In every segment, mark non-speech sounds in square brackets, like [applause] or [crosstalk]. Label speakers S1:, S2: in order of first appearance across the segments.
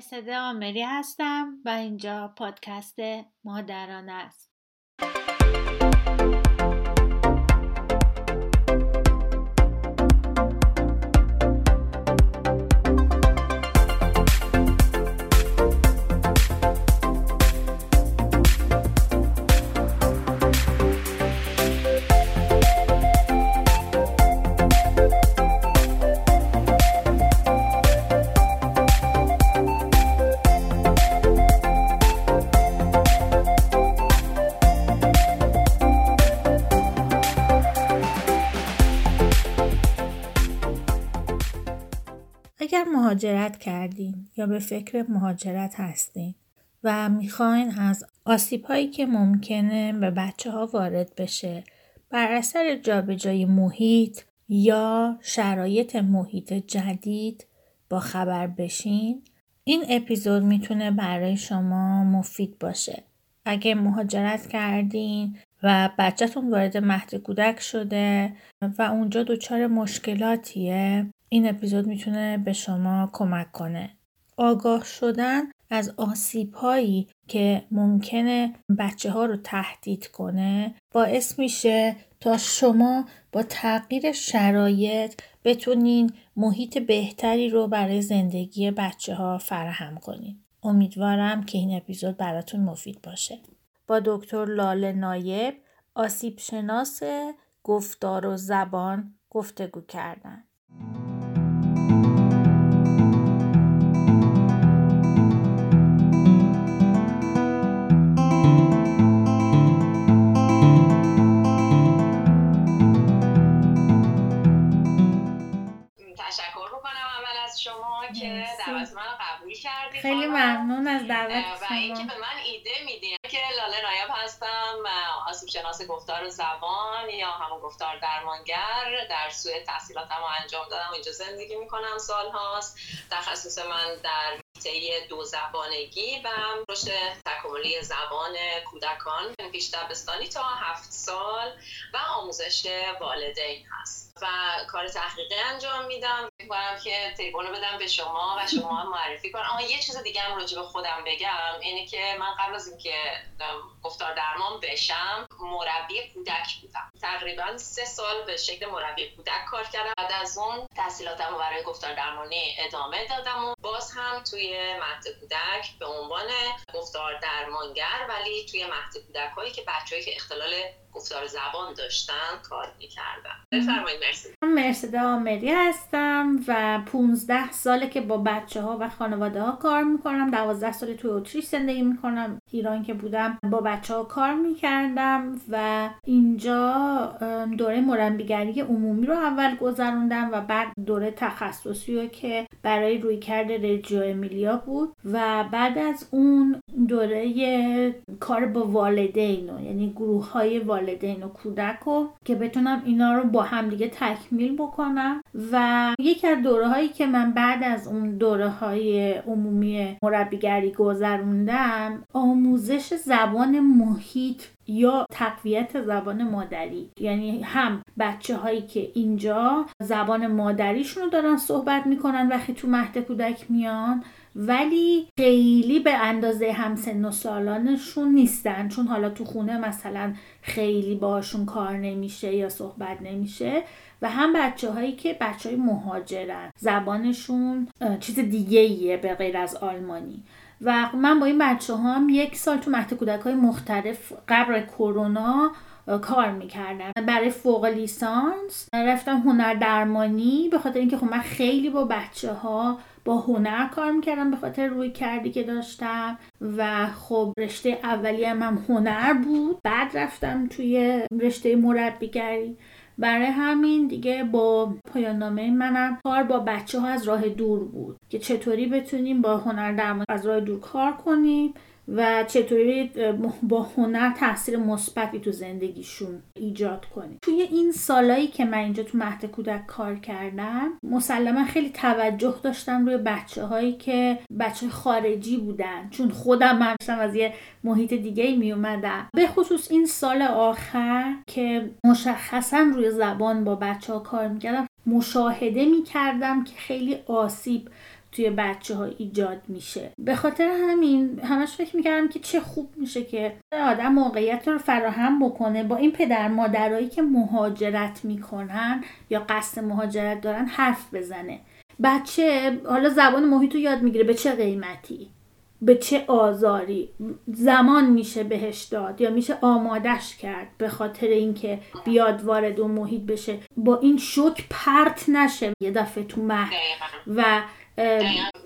S1: مرسده آمری هستم و اینجا پادکست مادران است. مهاجرت کردین یا به فکر مهاجرت هستین و می‌خواین از آسیب هایی که ممکنه به بچه ها وارد بشه بر اثر جابجایی محیط یا شرایط محیط جدید با خبر بشین این اپیزود می‌تونه برای شما مفید باشه. اگه مهاجرت کردین و بچهتون وارد مهد کودک شده و اونجا دچار مشکلاتیه این اپیزود می‌تونه به شما کمک کنه. آگاه شدن از آسیب هایی که ممکنه بچه ها رو تهدید کنه باعث میشه تا شما با تغییر شرایط بتونین محیط بهتری رو برای زندگی بچه ها فراهم کنین. امیدوارم که این اپیزود براتون مفید باشه. با دکتر لاله نایب آسیب شناس گفتار و زبان گفتگو کردن. خیلی ممنون از دعوت
S2: و اینکه به من ایده میدین که لاله نایب هستم آسیب شناس گفتار و زبان یا همون گفتار درمانگر در سوی تحصیلاتم انجام دادم. اینجا زندگی می‌کنم سال هاست تخصص من در طی دو زبانگی و رشد تکاملی زبان کودکان پیش دبستانی تا هفت سال و آموزش والدین هست. و کار تحقیقی انجام میدم. می‌کنم که تلفن رو بدم به شما و شما معرفی کنم. اما یه چیز دیگه هم راجع به خودم بگم. اینه که من قبل از اینکه گفتار درمان بشم مربی کودک بودم. تقریبا سه سال به شکل مربی کودک کار کردم. بعد از اون تحصیلاتم برای گفتار درمانی ادامه دادم و باز هم توی مهد کودک به عنوان گفتار درمانگر ولی توی مهد کودک هایی که بچه‌ای که اختلال گفتار زبان داشتن کار می‌کردم. بفرمایید مرسی.
S1: من مرسده آمری هستم و 15 ساله که با بچه ها و خانواده ها کار می‌کنم. 12 سال توی اتریش زندگی می‌کنم. ایران که بودم با بچه ها کار می‌کردم و اینجا دوره مربیگری عمومی رو اول گذروندم و بعد دوره تخصصی رو که برای روی کرده رجیو امیلیا بود و بعد از اون دوره کار با والدین یعنی گروه های والدین و کودک رو که بتونم اینا رو با همدیگه تکمیل بکنم. و یکی از دوره هایی که من بعد از اون دوره های عمومی مربیگری گذروندم آموزش زبان محیط یا تقویت زبان مادری. یعنی هم بچه هایی که اینجا زبان مادریشون رو دارن صحبت می‌کنن وقتی تو مهد کودک میان ولی خیلی به اندازه همسن و سالانشون نیستن. چون حالا تو خونه مثلا خیلی باشون کار نمیشه یا صحبت نمیشه. و هم بچه هایی که بچه های مهاجرن. زبانشون چیز دیگه ایه به غیر از آلمانی. و من با این بچه هم یک سال تو مهد کودک های مختلف قبل کرونا کار می‌کردم. برای فوق لیسانس رفتم هنر درمانی به خاطر اینکه خب من خیلی با بچه ها با هنر کار می‌کردم به خاطر روی کردی که داشتم و خب رشته اولی هم, هم هنر بود. بعد رفتم توی رشته مربیگری. برای همین دیگه با پایان نامه منم کار با بچه ها از راه دور بود که چطوری بتونیم با هنر درمان از راه دور کار کنیم. و چطوری با هنر تاثیر مثبتی تو زندگیشون ایجاد کنیم توی این سالایی که من اینجا تو مهد کودک کار کردم مسلما خیلی توجه داشتم روی بچه هایی که بچه خارجی بودن. چون خودم من از یه محیط دیگه می اومدم به خصوص این سال آخر که مشخصا روی زبان با بچه ها کار می‌کردم مشاهده می‌کردم که خیلی آسیب توی بچه ها ایجاد میشه. به خاطر همین همش فکر می‌کردم که چه خوب میشه که آدم موقعیت رو فراهم بکنه. با این پدر مادرایی که مهاجرت می‌کنن یا قصد مهاجرت دارن حرف بزنه. بچه حالا زبان محیط رو یاد می‌گیره. به چه قیمتی؟ به چه آزاری؟ زمان میشه بهش داد یا میشه آمادش کرد به خاطر اینکه بیاد وارد اون محیط بشه؟ با این شوک پرت نشه. یه دفعه تو مهد و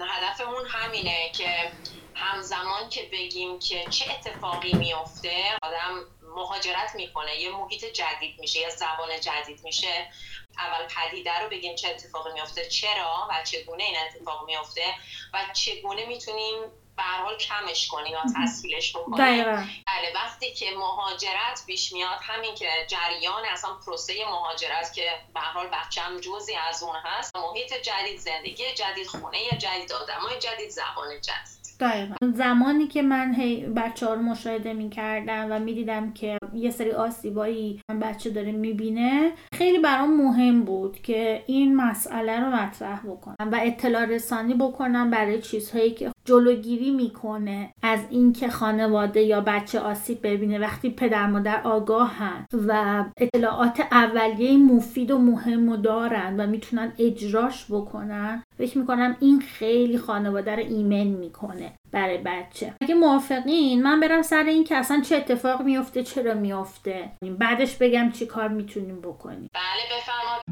S2: هدفمون همینه که همزمان که بگیم که چه اتفاقی میفته آدم مهاجرت می‌کنه. یه محیط جدید میشه یه زبان جدید میشه. اول پدیده رو بگیم چه اتفاقی میفته چرا و چگونه این اتفاق میفته و چگونه می‌تونیم به حال کمش کنیم یا تسهیلش بکنیم بله وقتی که مهاجرت پیش میاد همین که جریان اصلا پروسه مهاجرت که به حال بچم جزی از اون هست محیط جدید زندگی جدید خونه جدید آدمای جدید زبان جدید.
S1: دقیقا. زمانی که من هی بچه ها رو مشاهده می کردم و می دیدم که یه سری آسیبایی بچه داره می‌بینه خیلی برام مهم بود که این مسئله رو مطرح بکنم و اطلاع رسانی بکنم برای چیزهایی که جلوگیری می‌کنه از اینکه خانواده یا بچه آسیب ببینه وقتی پدر مادر آگاهن و اطلاعات اولیه مفید و مهم و دارن و می‌تونن اجراش بکنن. فکر می‌کنم این خیلی خانواده رو ایمن می‌کنه برای بچه. اگه موافقین من برم سر این که اصلا چه اتفاق میفته چرا میفته بعدش بگم چی کار می‌تونیم بکنیم.
S2: بله بفرمایید.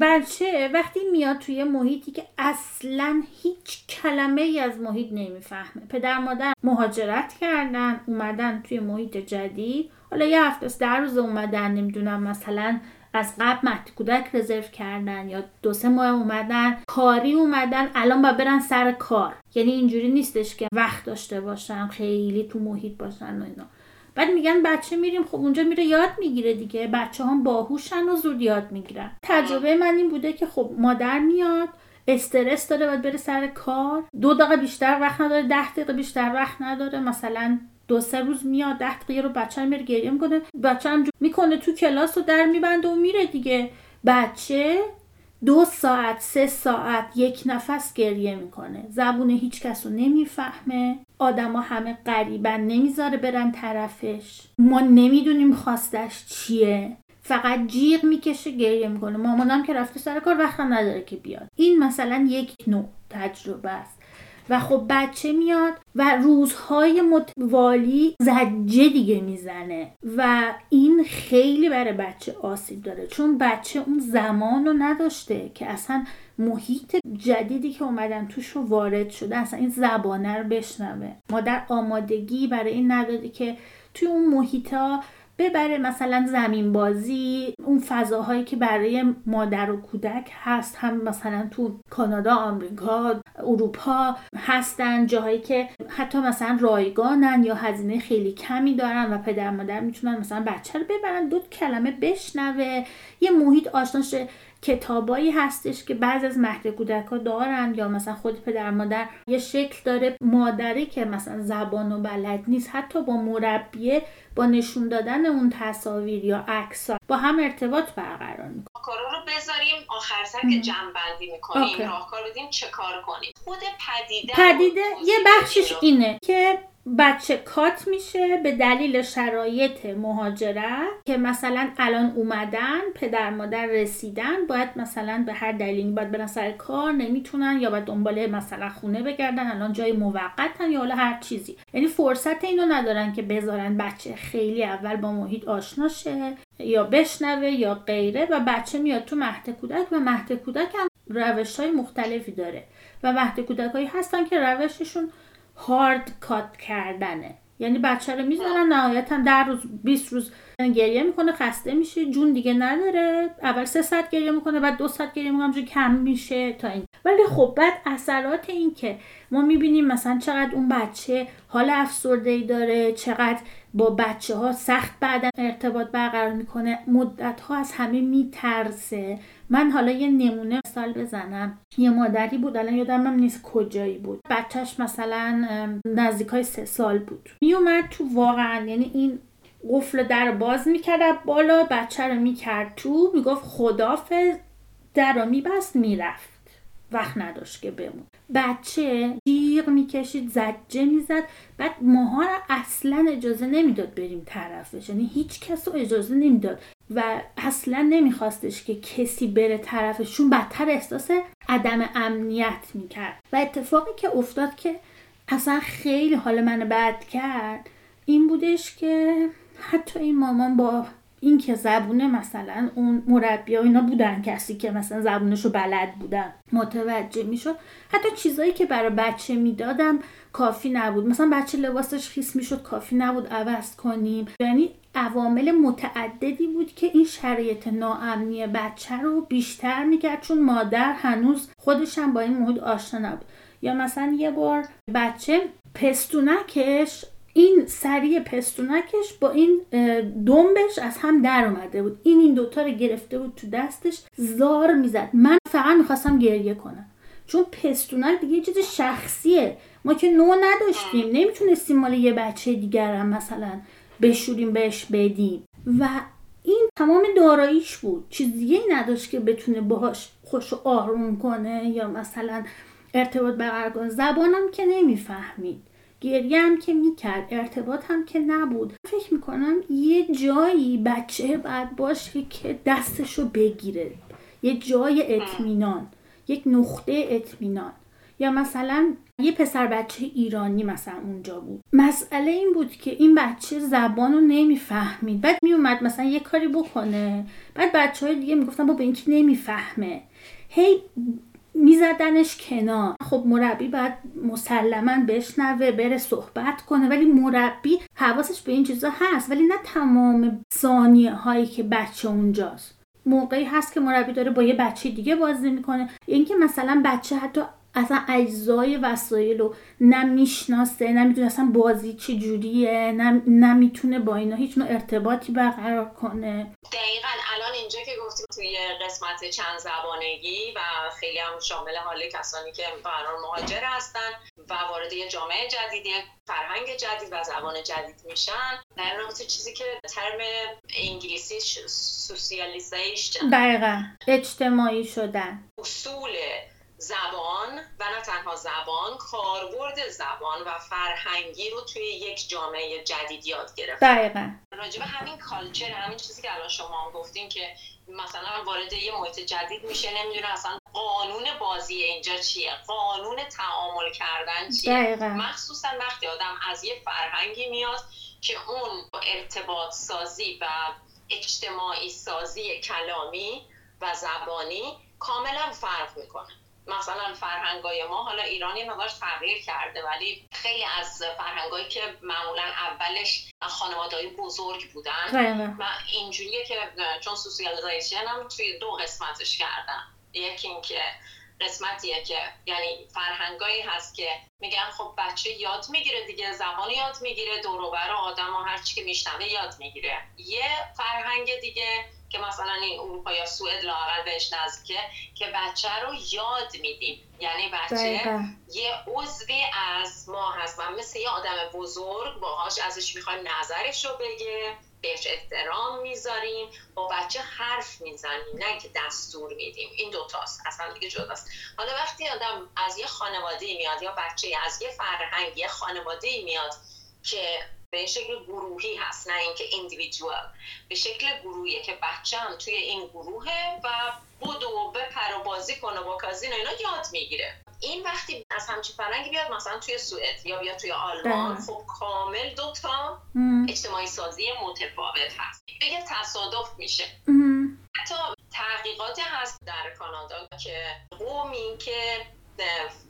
S1: بچه وقتی میاد توی محیطی که اصلا هیچ کلمه ای از محیط نمی‌فهمه. پدر مادر مهاجرت کردن اومدن توی محیط جدید. حالا یه هفته در روز اومدن نمی‌دونم مثلا از قبل مهد کودک رزرو کردن یا دو سه ماه اومدن کاری اومدن الان با برن سر کار. یعنی اینجوری نیستش که وقت داشته باشن خیلی تو محیط باشن و اینا. بعد میگن بچه میریم خب اونجا میره یاد می‌گیره دیگه. بچه هم باهوشن و زود یاد می‌گیرن. تجربه من این بوده که خب مادر میاد استرس داره باید بره سر کار. دو دقیقه بیشتر وقت نداره ده دقیقه بیشتر وقت نداره. مثلا دو سه روز میاد ده دقیقه رو بچه میره گریه می‌کنه. بچه هم می‌کنه تو کلاس رو در میبنده و میره دیگه. بچه دو ساعت سه ساعت یک نفس گریه می‌کنه. زبون هیچ کس رو نمی‌فهمه. آدما همه قریبن نمی‌ذاره برن طرفش. ما نمی‌دونیم خواستش چیه. فقط جیغ می‌کشه گریه می‌کنه. مامانم که رفته سر کار وقت نداره که بیاد. این مثلا یک نوع تجربه است. و خب بچه میاد و روزهای متوالی زجه دیگه می‌زنه و این خیلی برای بچه آسیب داره. چون بچه اون زمان رو نداشته که اصلا محیط جدیدی که اومدن توش رو وارد شده اصلا این زبانه رو بشنوه. مادر آمادگی برای این نداده که توی اون محیط ها ببره مثلا زمین بازی اون فضاهایی که برای مادر و کودک هست هم مثلا تو کانادا آمریکا اروپا هستن جاهایی که حتی مثلا رایگانن یا هزینه خیلی کمی دارن و پدر مادر می‌تونن مثلا بچه رو ببرن دو کلمه بشنوه یه محیط آشناش کتابایی هستش که بعض از مهد کودک ها دارن یا مثلا خود پدر مادر یه شکل داره مادری که مثلا زبان و بلد نیست حتی با مربیه با نشون دادن اون تصاویر یا عکس با هم ارتباط برقرار می‌کنه
S2: کارا رو بذاریم آخر سر که جمع بندی می‌کنیم راهکار بدیم چه کار کنیم. خود پدیده
S1: پدیده یه بخشش اینه که بچه کات میشه به دلیل شرایط مهاجرت که مثلا الان اومدن پدر مادر رسیدن باید مثلا به هر دلیلی باید برن سر کار نمی‌تونن یا باید دنبال مثلا خونه بگردن الان جای موقتن یا حالا هر چیزی. یعنی فرصت اینو ندارن که بذارن بچه خیلی اول با محیط آشنا شه یا بشنوه یا غیره و بچه میاد تو مهد کودک و مهد کودک هم روش های مختلفی داره و مهد کودک هایی هستن که روششون هارد کات کردنه. یعنی بچه رو می‌ذارن نهایتا در روز 20 روز گریه می‌کنه خسته میشه جون دیگه نداره. اول سه ساعت گریه می‌کنه بعد دو ساعت گریه می‌کنه کم میشه تا این ولی خب بعد اثرات این که ما می‌بینیم مثلا چقدر اون بچه حال افسرده ای داره چقدر با بچه ها سخت بعدا ارتباط برقرار می‌کنه مدت ها از همه میترسه. من حالا یه نمونه مثال بزنم. یه مادری بود الان یادم هم نیست کجایی بود. بچهش مثلا نزدیک های سه سال بود. میومد تو واقعا یعنی این قفل در باز می‌کرد بالا بچه رو می‌کرد تو می‌گفت خدافز در رو میبست می‌رفت. وقت نداشت که بمون. بچه جیغ می‌کشید زجه می‌زد. بعد ماها رو اصلا اجازه نمی‌داد بریم طرفش. یعنی هیچ کس رو اجازه نمی‌داد. و اصلا نمیخواستش که کسی بره طرفشون. بدتر احساس عدم امنیت می‌کرد. و اتفاقی که افتاد که اصلا خیلی حال منو بد کرد این بودش که حتی این مامان با این که زبونه مثلا اون مربی ها اینا بودن کسی که مثلا زبونش رو بلد بودن متوجه می‌شد. حتی چیزایی که برای بچه می‌دادم کافی نبود. مثلا بچه لباسش خیس می‌شد کافی نبود عوض کنیم. یعنی عوامل متعددی بود که این شرایط ناامنی بچه رو بیشتر می‌کرد چون مادر هنوز خودش هم با این محیط آشنا نبود. یا مثلا یه بار بچه پستونکش این سری پستونکش با این دنبش از هم در اومده بود. این این دوتا رو گرفته بود تو دستش زار می‌زد. من فقط می‌خواستم گریه کنم. چون پستونک دیگه چیز شخصیه. ما که نو نداشتیم. نمی‌تونستیم مال یه بچه دیگر هم مثلا بشوریم بهش بدیم. و این تمام داراییش بود. چیز دیگه نداشت که بتونه باهاش خوش آروم کنه یا مثلا ارتباط برقرار کنه. زبانم که نمی‌فهمید. گریه هم که می‌کرد. ارتباط هم که نبود. فکر می‌کنم یه جایی بچه بعد باشه که دستشو بگیره. یه جای اطمینان. یک نقطه اطمینان. یا مثلا یه پسر بچه ایرانی مثلا اونجا بود. مسئله این بود که این بچه زبان رو نمی‌فهمید. بعد میومد مثلا یه کاری بکنه. بعد بچه های دیگه می‌گفتن با به اینکه نمی‌فهمه. هی میزدنش کنار. خب مربی باید مسلما بشنوه بره صحبت کنه ولی مربی حواسش به این چیزا هست. ولی نه تمام ثانیه هایی که بچه اونجاست. موقعی هست که مربی داره با یه بچه دیگه بازی می‌کنه. اینکه مثلا بچه حتی اصلا اجزای وسایل رو نمی‌شناسه نمی‌دونه اصلا بازی چه جوریه نمی‌تونه با اینا هیچ نوع ارتباطی برقرار کنه.
S2: دقیقا الان اینجا که گفتیم توی قسمت چند زبانگی و خیلی هم شامل حال کسانی که قرار مهاجر هستن و وارد یه جامعه جدیدی فرهنگ جدید و زبان جدید میشن. در رابطه چیزی که ترم انگلیسی سوسیالیزیشن
S1: دقیقا. اجتماعی شدن.
S2: اصول زبان و نه تنها زبان کاربرد زبان و فرهنگی رو توی یک جامعه جدید یاد گرفت.
S1: دقیقا.
S2: راجب همین کالچر همین چیزی که الان شما هم گفتین که مثلا وارد یه محیط جدید میشه نمی‌دونه اصلا قانون بازی اینجا چیه؟ قانون تعامل کردن چیه؟
S1: دقیقا.
S2: مخصوصا وقتی آدم از یه فرهنگی میاد که اون ارتباط سازی و اجتماعی سازی کلامی و زبانی کاملا فرق می‌کنه. مثلا فرهنگای ما حالا ایران یه مقدار تغییر کرده ولی خیلی از فرهنگایی که معمولا اولش خانوادهای بزرگ بودن و اینجوریه که چون سوسیالیزیشن هم توی دو قسمتش کردن. یکی اینکه قسمتیه که یعنی فرهنگایی هست که میگن خب بچه یاد می‌گیره دیگه زبان یاد می‌گیره دوروبر آدم و هرچی که میشنوه یاد می‌گیره. یه فرهنگ دیگه که مثلا این اروپا یا سوئد لاقل بهش نزدیکه که بچه رو یاد میدیم. یعنی بچه یه عضوی از ما هست و مثل یه آدم بزرگ باهاش ازش می‌خوایم نظرش رو بگه بهش احترام می‌ذاریم با بچه حرف می‌زنیم نه که دستور میدیم. این دوتاست اصلا دیگه جداست. حالا وقتی آدم از یه خانواده میاد یا بچه از یه فرهنگ یه خانواده میاد که به شکل گروهی هست نه اینکه ایندیویدوال به شکل گروهیه که بچه هم توی این گروهه و بودو بپر و بازی کنه با کازین اینا یاد می‌گیره. این وقتی از همچین فرنگی بیاد مثلا توی سوئد یا بیاد توی آلمان بله. خب کامل دوتا اجتماعی سازی متفاوت هست. بگه تصادف میشه. حتی تحقیقاتی هست در کانادا که قومی که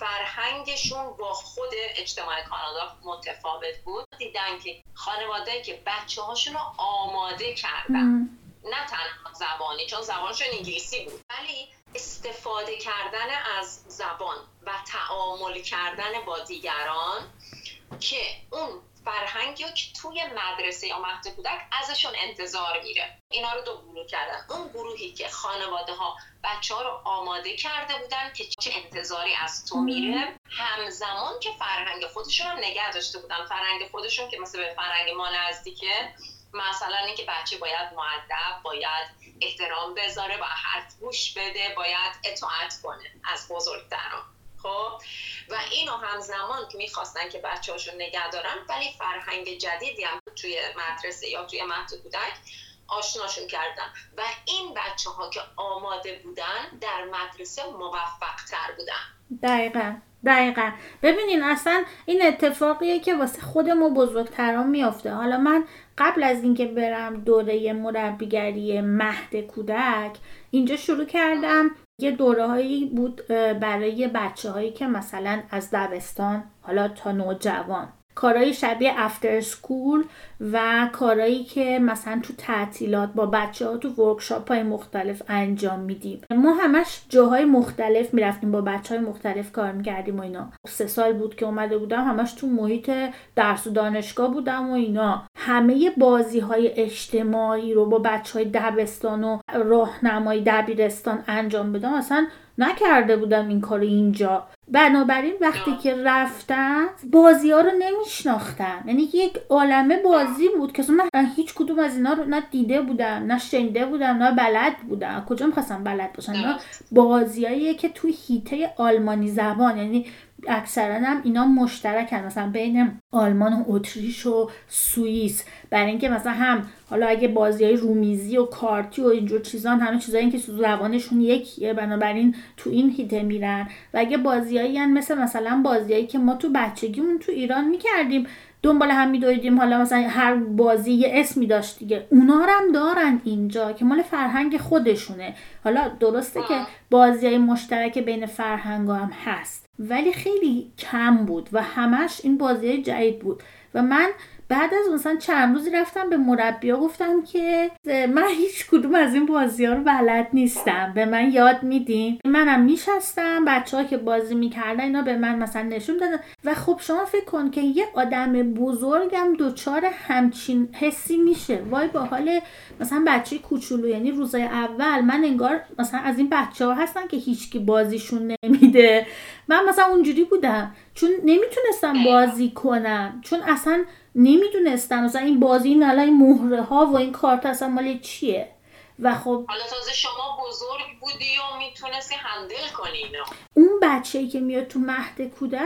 S2: فرهنگشون با خود اجتماع کانادا متفاوت بود. دیدن که خانواده که بچه هاشون رو آماده کردن. نه تنها زبانی چون زبانشون انگلیسی بود ولی استفاده کردن از زبان و تعامل کردن با دیگران که اون فرهنگی که توی مدرسه یا مهد کودک ازشون انتظار میره. اینا رو دو گروه کردن. اون گروهی که خانواده ها بچه ها رو آماده کرده بودن که چه انتظاری از تو میره همزمان که فرهنگ خودشون رو نگه داشته بودن. فرهنگ خودشون که مثل به فرهنگ ما نزدیکه مثلا اینکه بچه باید معدب باید احترام بذاره و حرف گوش بده باید اطاعت کنه از بزرگتران. خب و اینو همزمان که می‌خواستن که بچه هاشون نگه دارن ولی فرهنگ جدیدی هم توی مدرسه یا توی مهد کودک آشناشون کردن. و این بچه ها که آماده بودن در مدرسه موفق تر بودن.
S1: دقیقا دقیقا. ببینین اصلا این اتفاقیه که واسه خود ما بزرگتران میافته. حالا من قبل از اینکه برم دوره مربیگری مهد کودک اینجا شروع کردم یه دوره هایی بود برای بچه هایی که مثلا از دبستان حالا تا نوجوان. کارهای شبیه افتر سکول و کارهایی که مثلا تو تعطیلات با بچه ها تو ورکشاپ های مختلف انجام میدیم. ما همش جاهای مختلف می‌رفتیم با بچه های مختلف کار می‌کردیم و اینا. سه سال بود که اومده بودم همش تو محیط درس و دانشگاه بودم و اینا. همه بازی های اجتماعی رو با بچه های دبستان و راهنمای دبیرستان انجام بدم. اصلا نکرده بودم این کار اینجا. بنابراین وقتی که رفتم بازی ها رو نمیشناختم. یعنی یک عالمه بازی بود که من هیچ کدوم از اینا رو نه دیده بودم نه شنیده بودم نه بلد بودم. کجا می‌خواستم بلد باشم؟ نه بازیایی که توی هیته آلمانی زبان. یعنی اکثرا هم اینا مشترکن. مثلا بین آلمان و اتریش و سوئیس. برای اینکه مثلا هم حالا اگه بازی های رومیزی و کارتی و اینجور چیزان همه چیزایی که زبانشون یکیه بنابراین تو این هیته میرن. و اگه بازیایی مثل مثلا بازیایی که ما تو بچگیمون تو ایران می‌کردیم دنبال هم میدویدیم. حالا مثلا هر بازی یه اسمی داشت دیگه. اونا هم دارن اینجا که مال فرهنگ خودشونه. حالا درسته که بازی های مشترک بین فرهنگ هم هست. ولی خیلی کم بود و همش این بازی جدید بود. و من بعد از مثلا چند روزی رفتم به مربیا گفتم که من هیچ کدوم از این بازی ها رو بلد نیستم. به من یاد میدین. منم میشستم. بچه ها که بازی می‌کردن اینا به من مثلا نشون دادن. و خب شما فکر کن که یه آدم بزرگم دوچار همچین حسی میشه. وای با حال مثلا بچه کوچولو یعنی روزای اول من انگار مثلا از این بچه ها هستن که هیچکی بازیشون نمیده. من مثلا اونجوری بودم. چون نمی‌تونستم بازی کنم چون اصلا نمی‌دونستم مثلا این بازی این الان مهره ها و این کارت اصلا مال چیه؟ و خب
S2: حالا تازه شما بزرگ بودی و می‌تونستی هندل کنی اینو.
S1: اون بچه که میاد تو مهد کودک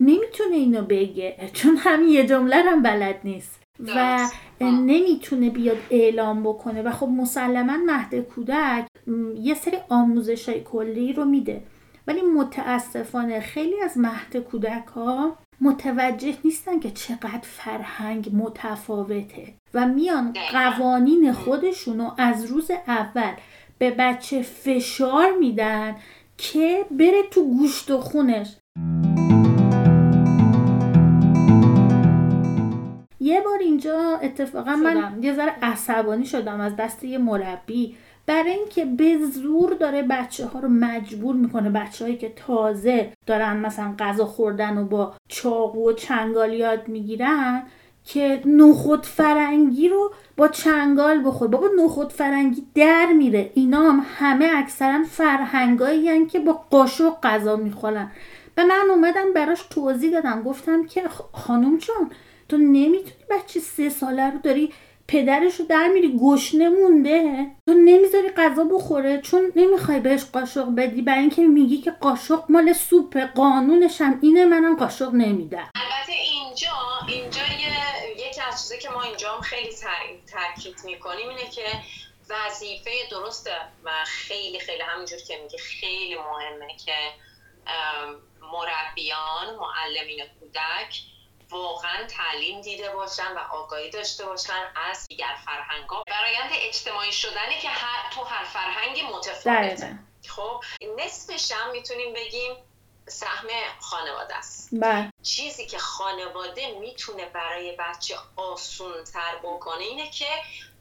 S1: نمی‌تونه اینو بگه. چون همین یه جمله هم بلد نیست. و نمی‌تونه بیاد اعلام بکنه. و خب مسلما مهد کودک یه سری آموزش های کلی رو میده. ولی متاسفانه خیلی از مهد کودک ها متوجه نیستن که چقدر فرهنگ متفاوته و میان قوانین خودشونو از روز اول به بچه فشار میدن که بره تو گوشت و خونش. یه بار اینجا اتفاقا من یه ذره عصبانی شدم از دست یه مربی برای اینکه به زور داره بچه ها رو مجبور می‌کنه بچه هایی که تازه دارن مثلا غذا خوردن و با چاقو و چنگال یاد می‌گیرن که نخود فرنگی رو با چنگال بخور. بابا نخود فرنگی در میره. اینا هم همه اکثرا فرهنگایی که با قاشق غذا می‌خورن. و من اومدم براش توضیح دادم گفتم که خانم جان تو نمی‌تونی بچه سه ساله رو داری پدرش رو در میری گشنه مونده. تو نمی‌ذاری غذا بخوره چون نمی‌خوای بهش قاشق بدی. برای اینکه میگی که قاشق مال سوپ قانونش هم اینه منم قاشق نمیدم.
S2: البته اینجا اینجا یه یکی از چیزی که ما اینجا هم خیلی تاکید می‌کنیم اینه که وظیفه درسته و خیلی خیلی همینجور که میگه خیلی مهمه که مربیان معلمین کودک واقعا تعلیم دیده باشن و آگاهی داشته باشن از دیگر فرهنگ ها برایند اجتماعی شدنه که هر تو هر فرهنگی متفاوته. خب نصفش هم می‌تونیم بگیم سهم خانواده است.
S1: بله.
S2: چیزی که خانواده می‌تونه برای بچه آسون تر بکنه اینه که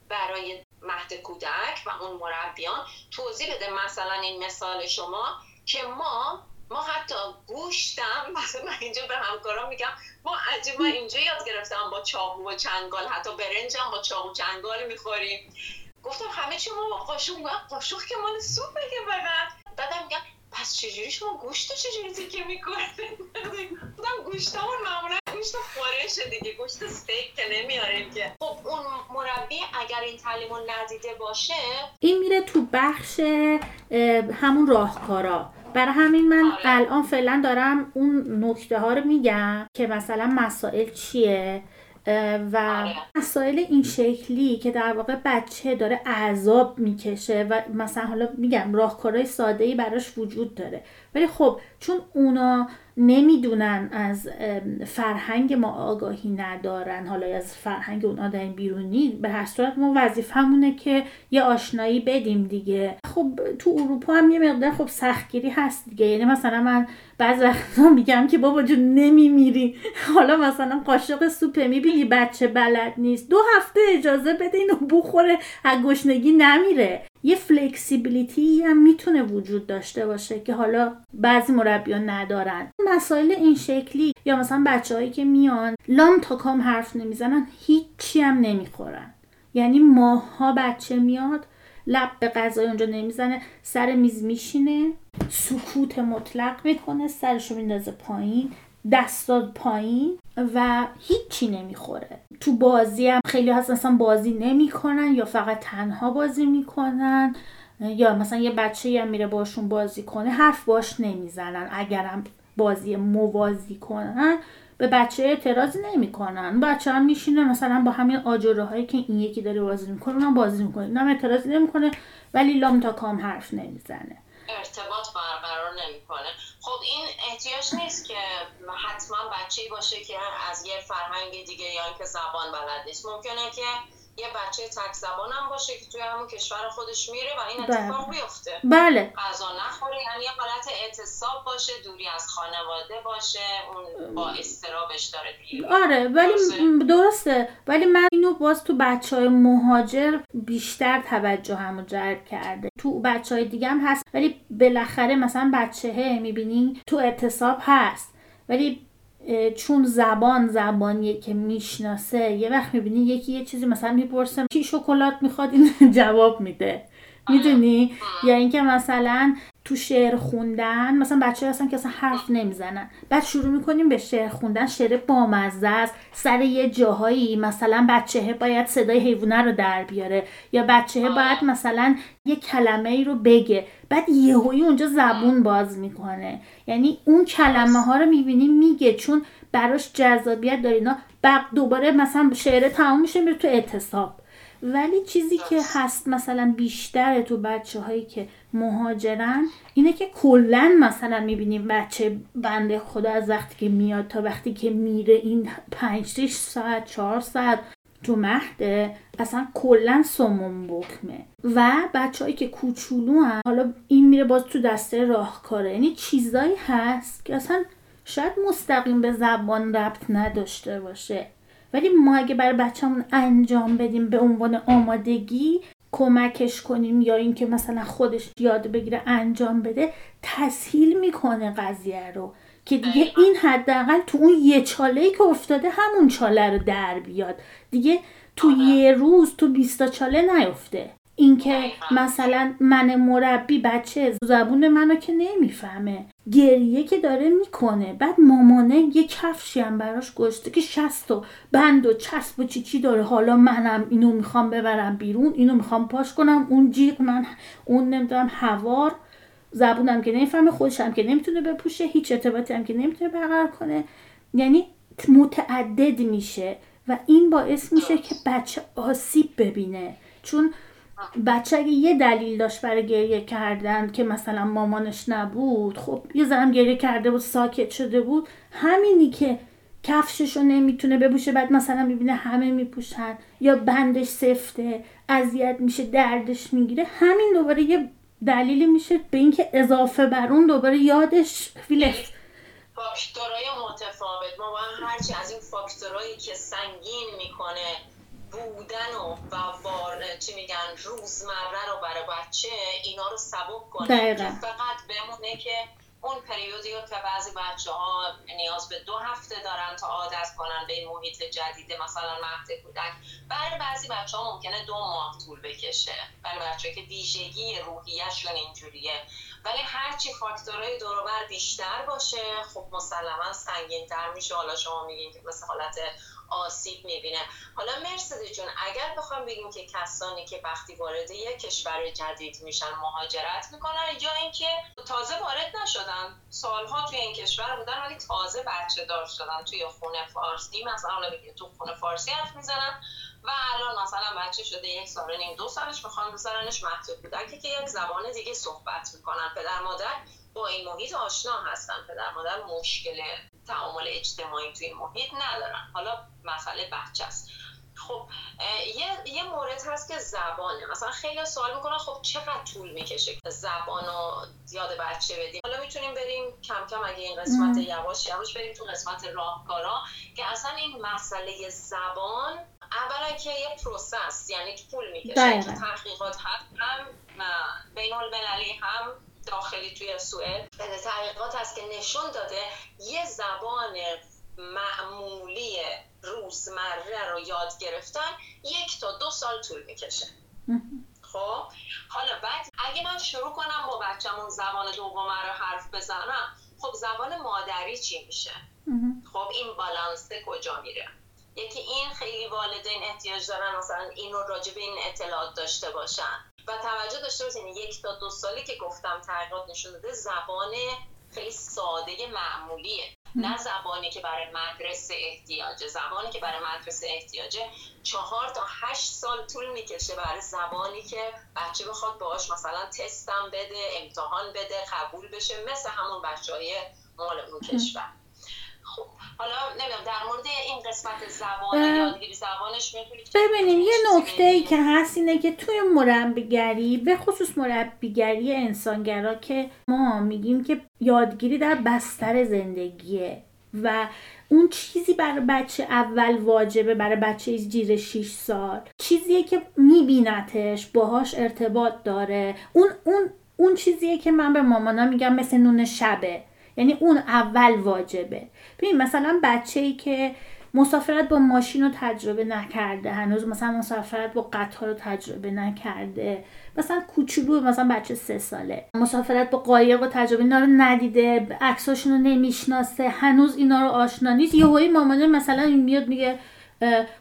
S2: برای مهد کودک و اون مربیان توضیح بده. مثلا این مثال شما که ما ما حتی گوشتم [laughs] مثلا من اینجا به همکاران میگم ما عجیب من اینجا یاد گرفتم با چاقو و چنگال حتی برنجم با چاقو چنگال می‌خوریم. گفتم همه چی ما با قاشق قاشق که مال سوپه که فقط بعدم میگم پس چجوری شما گوشت چجوری تیکه می‌کنید؟ بودم [laughs] گوشتامون معمولا گوشت خورش دیگه گوشت استیک که نمیاریم که. خب اون مربی اگر این تعلیم ندیده باشه
S1: این میره تو بخش همون راهکارا. برای همین من آره. الان فعلا دارم اون نکته ها رو میگم که مثلا مسائل چیه و آره. مسائل این شکلی که در واقع بچه داره عذاب می‌کشه و مثلا حالا میگم راهکارهای ساده ای براش وجود داره ولی خب چون اونا نمی‌دونن از فرهنگ ما آگاهی ندارن حالا از فرهنگ اون آدم بیرونی به هر صورت ما وظیفمونه که یه آشنایی بدیم دیگه. خب تو اروپا هم یه مقدار خب سختگیری هست دیگه. یعنی مثلا من بعض وقتا میگم که بابا جون نمیمیری. حالا مثلا قاشق سوپه می‌بینی بچه بلد نیست. دو هفته اجازه بده اینو بخوره از گشنگی نمیره. یه فلکسیبیلیتی هم می‌تونه وجود داشته باشه که حالا بعضی مربیان ندارن. مسائل این شکلی یا مثلا بچههایی که میان لام تا کام حرف نمی‌زنن هیچی هم نمی‌خورن. یعنی ماها بچه میاد لب به غذای اونجا نمی‌زنه سر میز میشینه سکوت مطلق می‌کنه سرشو میندازه پایین. دستاد پایین و هیچی نمی‌خوره. تو بازی هم خیلی هست مثلا بازی نمی‌کنن یا فقط تنها بازی می‌کنن یا مثلا یه بچه هم میره باشون بازی کنه حرف باش نمی‌زنن. اگرم بازی موازی کنن به بچه اعتراضی نمی‌کنن. بچه هم میشینه مثلا با همین آجره هایی که این یکی داره بازی می‌کنه اونم بازی می‌کنه. اینم اعتراضی نمی‌کنه ولی لام تا کام حرف نمی‌زنه.
S2: ارتباط برقرار نمی‌کنه. خب این احتیاج نیست که حتما بچه باشه که از یه فرهنگ دیگه یا اینکه زبان بلد نیست. ممکنه که یه بچه تک زبان هم باشه که توی همون کشور خودش میره و این بله. اتفاق بیفته.
S1: بله.
S2: غذا نخوره یعنی یه حالت اعتصاب باشه دوری از خانواده باشه اون با استرابش داره دیگه.
S1: آره ولی درسته. درسته. ولی من اینو باز تو بچه های مهاجر بیشتر توجه همو جلب کرده. تو بچه های دیگه هم هست ولی بالاخره مثلا بچه می‌بینی تو اعتصاب هست. ولی چون زبان زبانیه که می‌شناسه. یه وقت می‌بینی یکی یه چیزی مثلا می‌پرسه چی شکلات می‌خواد؟ این [laughs] جواب میده. می‌دونی؟ یا اینکه مثلا تو شعر خوندن مثلا بچه هستن که اصلا حرف نمی‌زنن. بعد شروع می‌کنیم به شعر خوندن. شعر بامزه است. سر یه جاهایی مثلا بچه باید صدای حیوانه رو در بیاره. یا بچه باید مثلا یه کلمه ای رو بگه. بعد یهویی اونجا زبون باز می‌کنه. یعنی اون کلمه ها رو می‌بینی میگه چون براش جذابیت داره اینا. بعد دوباره مثلا شعر تمام میشه میره تو اعتصاب. ولی چیزی که هست مثلا بیشتر تو بچه هایی که مهاجرن. اینه که کلا مثلا می‌بینیم بچه بنده خدا از وقتی که میاد تا وقتی که میره این پنج ساعت چهار ساعت تو مهده اصلا کلا سمون بکمه. و بچههایی که کوچولو هم حالا این میره باز تو دسته راهکاره. یعنی چیزایی هست که اصلا شاید مستقیم به زبان ربط نداشته باشه. ولی ما اگه برای بچه‌مون انجام بدیم به عنوان آمادگی کمکش کنیم یا اینکه مثلا خودش یاد بگیره انجام بده تسهیل می‌کنه قضیه رو. که دیگه این حداقل تو اون یه چاله ای که افتاده همون چاله رو در بیاد. دیگه تو آره. یه روز تو بیستا چاله نیفته. اینکه مثلا من مربی بچه زبون منو که نمی‌فهمه. گریه که داره می‌کنه. بعد مامانه یه کفشی هم براش گشته که شست و بند و چسب و چی چی داره. حالا منم اینو می‌خوام ببرم بیرون اینو می‌خوام پاش کنم اون جیغ من اون نمی‌دونم هوار زبونم که نمی‌فهمه خودشم که نمی‌تونه بپوشه هیچ ارتباطی هم که نمی‌تونه برقرار کنه. یعنی متعدد میشه و این باعث میشه که بچه آسیب ببینه. چون بچه اگه یه دلیل داشت برای گریه کردن که مثلا مامانش نبود. خب یه زنم گریه کرده بود ساکت شده بود. همینی که کفشش رو نمی‌تونه بپوشه بعد مثلا می‌بینه همه میپوشن یا بندش سفته اذیت میشه دردش می‌گیره. همین دوباره یه دلیلی میشه به اینکه اضافه بر اون دوباره یادش فیلف
S2: فاکتورهای متفاوت. ما باید هرچی از این فاکتورهایی که سنگین می‌کنه بودن و وار چی میگن روزمره رو برای بچه اینا رو سبب کنه. فقط بمونه که اون پریودی که بعضی بچه ها نیاز به دو هفته دارن تا عادت کنن به این محیط جدید مثلا مهد کودک. برای بعضی بچه ها ممکنه دو ماه طول بکشه. برای بچه که ویژگی روحیشون اینجوریه. ولی هرچی فاکتورهای دوروبر بیشتر باشه خب مسلما سنگین تر میشه. حالا شما میگین که مثل حالت آسیب می‌بینه. حالا مرسدی جون اگر بخوام بگیم که کسانی که وقتی وارد یک کشور جدید میشن مهاجرت می‌کنن یا اینکه تازه وارد نشدن سالها توی این کشور بودن ولی تازه بچه دار شدن توی خونه فارسی مثلا بگیم تو خونه فارسی حرف می‌زنن و الان مثلا بچه شده یک سال نیم دو سالش می‌خوان بذارنش محدود. بودن که یک زبان دیگه صحبت می‌کنن پدر مادر با این محیط آشنا هستن. پدر مادر مشکل تعامل اجتماعی توی محیط ندارن حالا مسئله بچه است. خب یه،, یه مورد هست که زبانه. مثلا خیلی سوال می‌کنن خب چقدر طول می‌کشه زبان رو یاد بچه بدیم؟ حالا می‌تونیم بریم کم کم اگه این قسمت یواش یواش بریم تو قسمت راهکارا که اصلا این مسئله زبان اولا که یه پروسس یعنی طول می‌کشه که تحقیقات هم بین المللی هم داخلی توی سوئد. تحقیقات هست که نشون داده یه زبان معمولی روزمره رو یاد گرفتن یک تا دو سال طول می‌کشه. خب؟ حالا بعد اگه من شروع کنم با بچه‌مون زبان دومه رو حرف بزنم خب زبان مادری چی میشه؟ خب این بالانسه کجا میره؟ یکی این خیلی والدین احتیاج دارن مثلا این رو راجع به این اطلاعات داشته باشن. و توجه داشته باشین یک تا دو سالی که گفتم تحقیقات نشون داده زبان خیلی ساده معمولیه. نه زبانی که برای مدرسه احتیاجه. زبانی که برای مدرسه احتیاجه چهار تا هشت سال طول می‌کشه برای زبانی که بچه بخواد باش مثلا تستم بده امتحان بده قبول بشه مثل همون بچه های مال اون کشور. حالا نمی‌دونم در مورد این قسمت زبان یادگیری زبانش
S1: ببینیم یه نکته ای که هست اینه که توی مربیگری به خصوص مربیگری انسانگرا که ما میگیم که یادگیری در بستر زندگیه و اون چیزی برای بچه اول واجبه برای بچه زیر 6 سال. چیزیه که میبینتش باهاش ارتباط داره. اون اون اون چیزیه که من به مامانا میگم مثل نون شبه. یعنی اون اول واجبه. ببین مثلا بچه ای که مسافرت با ماشین رو تجربه نکرده هنوز مثلا مسافرت با قطار رو تجربه نکرده مثلا کوچولو مثلا بچه سه ساله مسافرت با قایق رو تجربه اینا رو ندیده عکساشون رو نمی‌شناسه هنوز اینا رو آشنا نیست. یهویی مامانه مثلا میاد میگه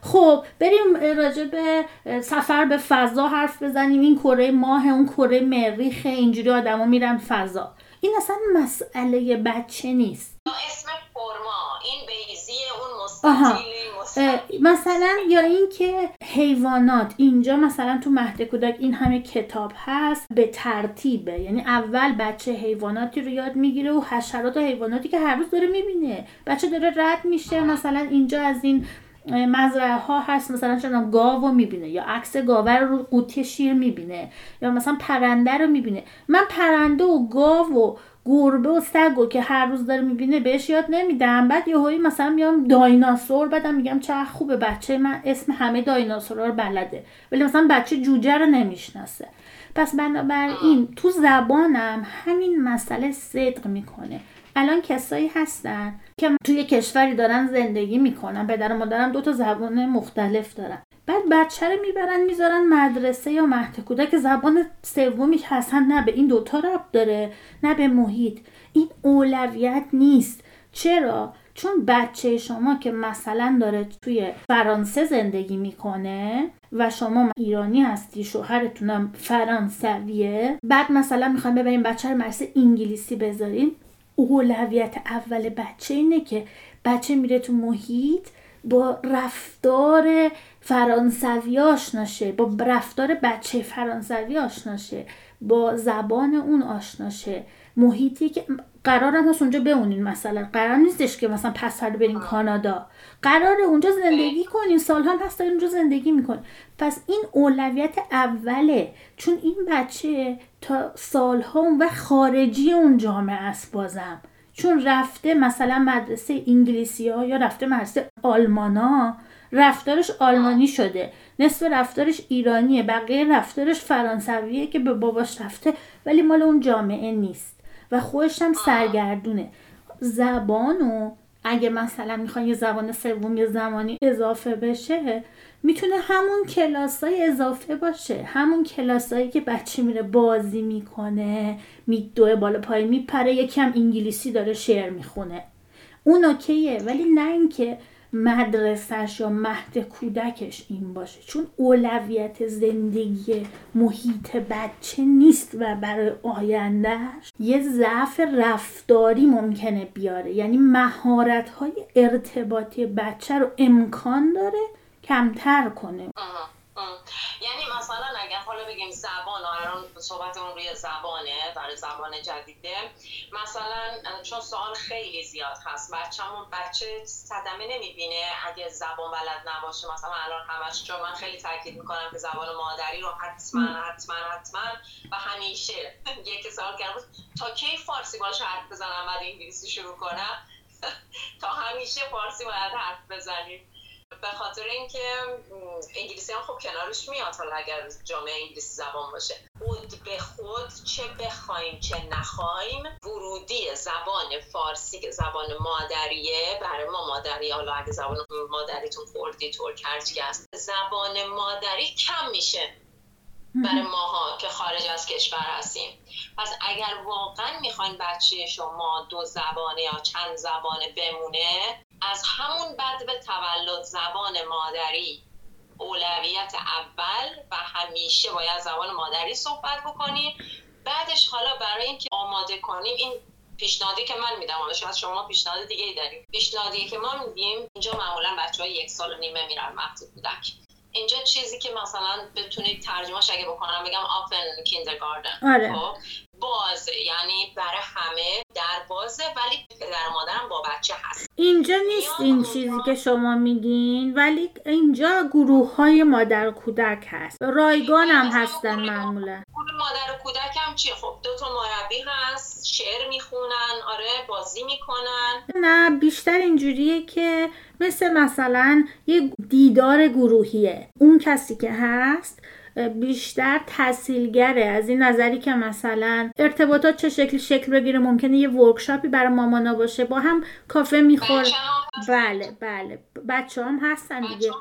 S1: خب بریم راجع به سفر به فضا حرف بزنیم این کره ماه اون کره مریخ اینجوری آدما میرن فضا. این اصلا مسئله بچه نیست.
S2: اسم فرما این بیزی اون
S1: مثلا یا اینکه حیوانات. اینجا مثلا تو مهد کودک این همه کتاب هست به ترتیبه. یعنی اول بچه حیواناتی رو یاد می‌گیره و حشرات و حیواناتی که هر روز داره می‌بینه. بچه داره رد میشه. مثلا اینجا از این مزرعه ها هست مثلا چون گاو رو می‌بینه یا عکس گاوه رو قوطی شیر می‌بینه یا مثلا پرنده رو می‌بینه. من پرنده و گاو و گربه و سگ و که هر روز داره می‌بینه بهش یاد نمیدم. بعد یهویی مثلا میام دایناسور بعدم میگم چه خوبه بچه من اسم همه دایناسورها رو بلده ولی مثلا بچه جوجه رو نمی‌شناسه. پس بنابراین تو زبانم همین مسئله صدق می‌کنه. الان کسایی هستن که توی کشوری دارن زندگی می‌کنن پدر و مادرم دو تا زبان مختلف دارن. بعد بچه رو می‌برن می‌ذارن مدرسه یا مهد کودک زبان سومیش هستن نه به این دوتا رب داره نه به محیط. این اولویت نیست. چرا؟ چون بچه شما که مثلا داره توی فرانسه زندگی می‌کنه و شما ایرانی هستی شوهرتونم فرانسویه بعد مثلا می‌خوایم ببریم بچه رو مدرسه انگلیسی بذارین اولویت اول بچه اینه که بچه میره تو محیط با رفتار فرانسوی آشناشه با رفتار بچه فرانسوی آشناشه با زبان اون آشناشه محیطی که قرارم هست اونجا بمونین مثلا. قرار نیستش که مثلا پس فردا برین کانادا. قرار اونجا زندگی کنین سال هم هست اونجا زندگی میکن پس این اولویت اوله. چون این بچه تا سالها و خارجی اون جامعه است بازم. چون رفته مثلا مدرسه انگلیسی ها یا رفته مدرسه آلمانا رفتارش آلمانی شده. نصف رفتارش ایرانیه بقیه رفتارش فرانسویه که به باباش رفته ولی مال اون جامعه نیست. و خودش هم سرگردونه. زبانو اگه مثلا می‌خوان یه زبان سوم یه زمانی اضافه بشه می‌تونه همون کلاسای اضافه باشه. همون کلاسایی که بچه میره بازی می‌کنه میدوه بالا پای میپره یکم انگلیسی داره شعر می‌خونه. اون اوکیه ولی نه اینکه مدرسهش یا مهد کودکش این باشه. چون اولویت زندگی محیط بچه نیست و برای آیندهش یه ضعف رفتاری ممکنه بیاره. یعنی مهارت های ارتباطی بچه رو امکان داره کمتر کنه.
S2: یعنی مثلا اگر حالا بگیم زبان الان صحبتمون روی زبانه برای زبان جدیده. مثلا چون سوال خیلی زیاد هست بچه‌مون بچه صدمه نمی‌بینه اگه زبان بلد نباشه. مثلا الان همش چون من خیلی تاکید می‌کنم که زبان مادری رو حتما حتما حتما و همیشه [laughs] یک سال کردم تا کی فارسی باش حرف بزنم بعد انگلیسی شروع کنم؟ [laughs] تا همیشه فارسی باید حرف بزنیم. به خاطر اینکه انگلیسی هم خب کنارش میاد حالا اگر جامعه انگلیسی زبان باشه. خود به خود چه بخوایم چه نخوایم ورودی زبان فارسی که زبان مادریه برای ما مادری حالا اگه زبان مادریتون خوردی ترک هرچی است زبان مادری کم میشه. برای ماها که خارج از کشور هستیم. پس اگر واقعا می‌خواین بچه شما دو زبانه یا چند زبانه بمونه از همون بعد به تولد زبان مادری اولویت اول و همیشه باید زبان مادری صحبت بکنیم بعدش حالا برای اینکه آماده کنیم این پیشنهادی که من میدم. حالا شاید شما پیشنهاد دیگه ای داریم پیشنهادی که ما میدیم اینجا معمولا بچه های یک سال و نیمه میرن وقت کودک. اینجا چیزی که مثلا بتونید ترجمهش اگه بکنم بگم آفن کیندرگاردن.
S1: آره. خب؟
S2: بازه یعنی برای همه در بازه ولی پدر مادرم با بچه هست.
S1: اینجا نیست این چیزی که شما میگین ولی اینجا گروه های مادر و کودک هست. رایگان هم هستن معمولا.
S2: مادر و کودک هم چیه خب دو تا مربی هست شعر می‌خونن آره بازی می‌کنن.
S1: نه بیشتر اینجوریه که مثل مثلا یه دیدار گروهیه. اون کسی که هست بیشتر تحصیلگره. از این نظری که مثلا ارتباطات چه شکل شکل بگیره ممکنه یه ورکشاپی برای مامانا باشه. با هم کافه میخور بله بله. بچه هم هستن دیگه.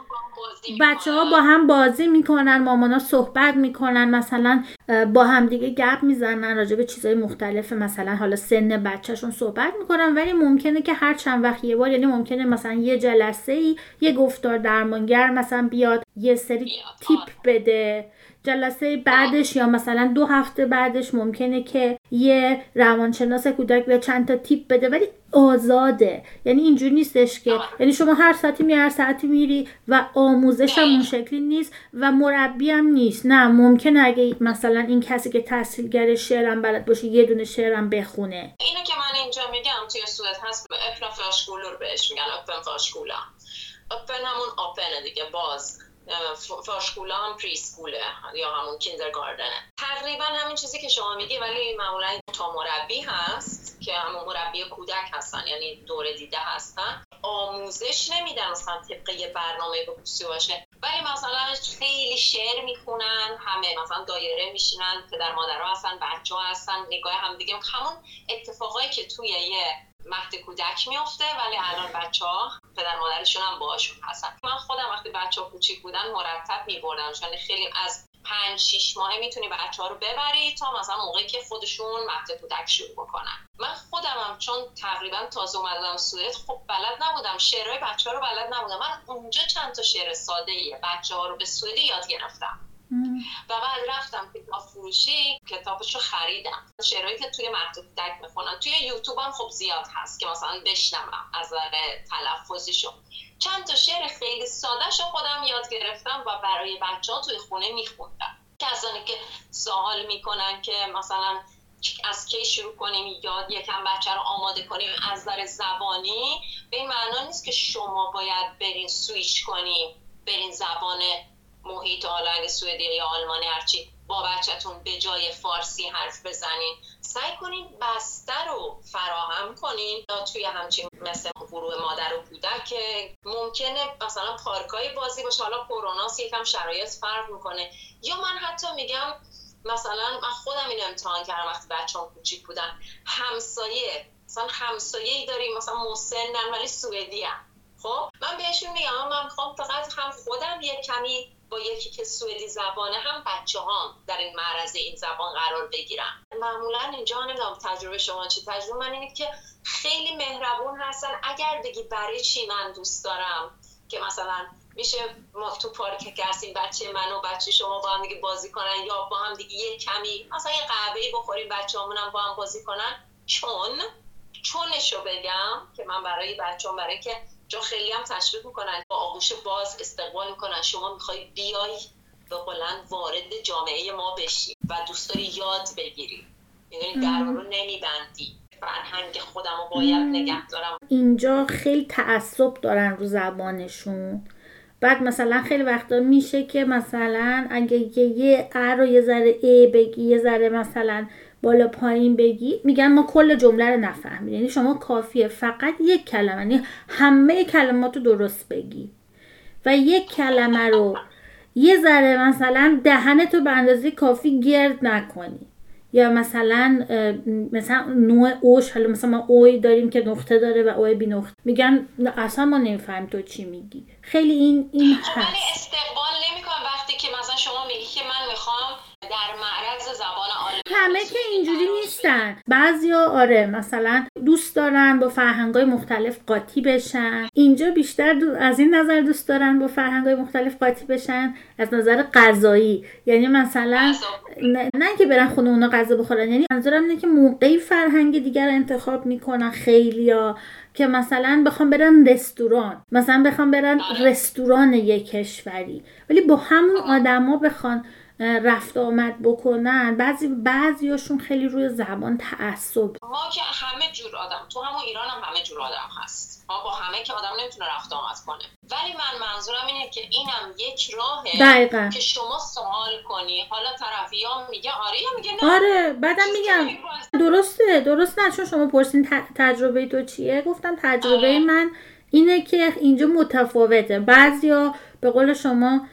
S1: بچه ها با هم بازی می‌کنن مامانا صحبت می‌کنن. مثلا با هم دیگه گپ می‌زنن راجع به چیزهای مختلف مثلا حالا سن بچهشون صحبت می‌کنن ولی ممکنه که هر چند وقت یه بار یعنی ممکنه مثلا یه جلسه ای یه گفتار درمانگر مثلا بیاد یه سری تیپ بده. جلسه بعدش یا مثلا دو هفته بعدش ممکنه که یه روانشناس کودک به چند تا تیپ بده ولی آزاده. یعنی اینجوری نیستش که. یعنی شما هر ساعتی می هر ساعتی میری و آموزش هم اون شکلی نیست و مربی هم نیست. نه ممکنه اگه مثلا این کسی که تحصیلگر شعرم بلد باشه یه دونه شعرم بخونه.
S2: اینو که من اینجا میگم توی سوئد هست اپنا فاشکولور بهش میگن اپن فاشکولا. اپن همون آپنه دیگه باز. هم پریسکوله یا همون کیندرگاردنه. تقریبا همین چیزی که شما میگی ولی معمولا تا مربی هست که همون مربی کودک هستن یعنی دوره دیده هستن. آموزش نمیدن مثلا طبق یه برنامه بخصوصی باشه. ولی مثلا خیلی شعر می‌خونن همه مثلا دایره میشینن پدر مادرها هستن بچه هستن نگاه هم دیگه همون اتفاقایی که توی یه مهد کودک میفته ولی الان بچه ها پدر مادرشون هم باشون هستن. من خودم وقتی بچه ها کوچیک بودن مرتب میبردم چون خیلی از پنج شیش ماه می‌تونی بچه ها رو ببری تا مثلا موقعی که خودشون مهد کودک شروع بکنن. من هم چون تقریبا تازه اومدم سوئد خب بلد نبودم. شعرهای بچه ها رو بلد نبودم. من اونجا چند تا شعر ساده بچه ها رو به سوئدی یاد گرفتم. و بعد رفتم کتاب فروشی کتابشو خریدم. شعرهایی که توی مکتوب دک می‌خونن توی یوتیوب هم خب زیاد هست که مثلا بشنوم از تلفظیشو. چند تا شعر خیلی سادهشو خودم یاد گرفتم و برای بچه ها توی خونه میخوندم. کسانی که سوال می‌کنن که مثلا از کی شروع کنیم یاد یکم بچه رو آماده کنیم از نظر زبانی به این معنا نیست که شما باید برین سویش کنیم برین زبان محیط حالا اگه سوئدی یا آلمانی هرچی. با بچهتون به جای فارسی حرف بزنین. سعی کنین بسته رو فراهم کنین. یا توی همچین مثل گروه مادر و کودک ممکنه مثلا پارکای بازی باشه. حالا کرونا یکم شرایط فرق می‌کنه. یا من حتی میگم مثلا من خودم این امتحان کردم وقتی بچه هم کوچیک بودن. همسایه. مثلا همسایه ای داریم. مثلا مسنن ولی سوئدی هم. خب؟ من بهشون میگم من می‌خوام فقط هم خودم یک کمی با یکی که سوئدی زبانه هم بچه هم در این معرض این زبان قرار بگیرم معمولا اینجا نمی‌دونم تجربه شما چی؟ تجربه من اینه که خیلی مهربون هستن. اگر بگی برای چی من دوست دارم؟ که مثلا میشه ما تو پارک هستیم بچه من و بچه شما با هم دیگه بازی کنن یا با هم دیگه یه کمی مثلا یه قهوه بخوریم بچه هم با هم بازی کنن. چون؟ چونشو بگم که من برای بچه هم برای که جا خیلی هم تشویق می‌کنن با آغوش باز استقبال می‌کنن. شما می‌خوای بیای به قلن وارد جامعه ما بشی و دوست داری یاد بگیری. یعنی در رو نمیبندی. فرهنگ خودم رو باید نگه دارم.
S1: اینجا خیلی تعصب دارن رو زبانشون. بعد مثلا خیلی وقتا میشه که مثلا اگه یه ا رو یه ذره ا بگی یه ذره مثلا بالا پایین بگی. میگن ما کل جمله رو نفهمید یعنی شما کافیه فقط یک کلمه یعنی همه کلمات رو درست بگی. و یک کلمه رو یه ذره مثلا دهنتو به اندازه کافی گرد نکنی. یا مثلا مثلا نوع اوش حالا مثلا ما اوی داریم که نقطه داره و اوی بی نقطه. میگن اصلا ما نمی‌فهمیم تو چی میگی. خیلی این این
S2: هست. استقبال نمی‌کنم. وقتی که مثلا شما میگی که من می‌خوام در معرض زبان
S1: همه که اینجوری نیستن. بعضیا آره مثلا دوست دارن با فرهنگای مختلف قاطی بشن. اینجا بیشتر از این نظر دوست دارن با فرهنگای مختلف قاطی بشن از نظر غذایی. یعنی مثلا نه, نه که برن خونه اونا غذا بخورن. یعنی منظورم اینه که موقعی فرهنگ دیگر رو انتخاب می‌کنن خیلیا که مثلا بخوام برن رستوران. مثلا بخوام برن آره. رستوران یک کشوری. ولی با همون آدما بخوان رفت آمد بکنن. بعضی بعضیاشون خیلی روی زبان تعصب.
S2: ما که همه جور آدم تو همون ایران هم همه جور آدم هست. ما با همه که آدم نمی‌تونه رفت آمد کنه. ولی من منظورم اینه که اینم یک راهه
S1: دقیقا.
S2: که شما سوال کنی. حالا طرفی یا میگه آره یا میگه نه.
S1: آره بعدم میگم. درسته درست نه چون شما پرسین تجربه تو چیه؟ گفتم تجربه آره. من اینه که اینجا متفاوته. بعضیا به قول شما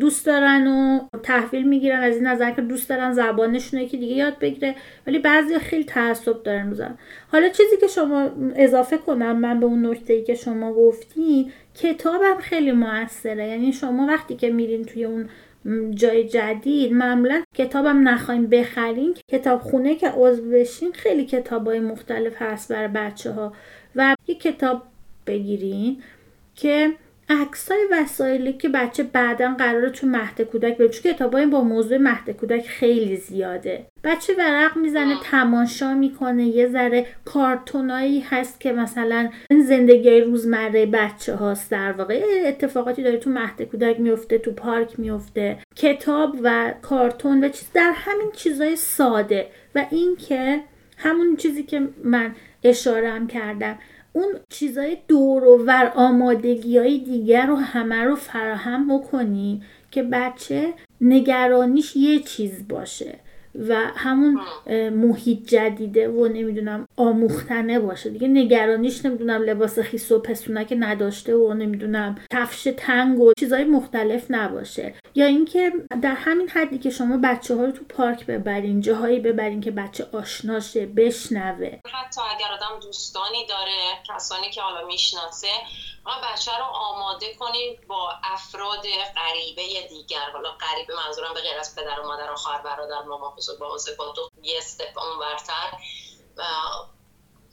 S1: دوست دارن و تحویل می‌گیرن از این نظر که دوست دارن زبانشون که دیگه یاد بگیره. ولی بعضی خیلی تعصب دارن روزن حالا چیزی که شما اضافه کنم من به اون نکته ای که شما گفتین کتابم خیلی موثره. یعنی شما وقتی که میرین توی اون جای جدید معمولا کتابم نخواین بخرین کتاب خونه که عضو بشین خیلی کتاب های مختلف هست برای بچه ها و یه کتاب بگیرین که عکسای وسایلی که بچه بعدا قراره تو مهد کودک ببینه چون کتابای با موضوع مهد کودک خیلی زیاده. بچه ورق می‌زنه تماشا می‌کنه یه ذره کارتونایی هست که مثلا زندگی روزمره بچه هاست در واقع. اتفاقاتی داره تو مهد کودک میفته تو پارک میفته کتاب و کارتون و چیز در همین چیزای ساده. و اینکه همون چیزی که من اشارم کردم اون چیزای دور و ور آمادگی های دیگر رو همه رو فراهم بکنی که بچه نگرانیش یه چیز باشه و همون محیط جدیده و نمی‌دونم آموختنه باشه. دیگه نگرانیش نمی‌دونم لباس خیس و پسونه نداشته و نمی‌دونم کفش تنگ و چیزهای مختلف نباشه. یا اینکه در همین حدی که شما بچه ها رو تو پارک ببرین جاهایی ببرین که بچه آشناشه بشنوه.
S2: حتی اگر آدم دوستانی داره کسانی که حالا می‌شناسه ما بچه رو آماده کنیم با افراد غریبه دیگر. حالا غریبه منظورم به غیر از پدر و مادر و خواهر برادر مامان بزرگ با با یه استپ اونورتر.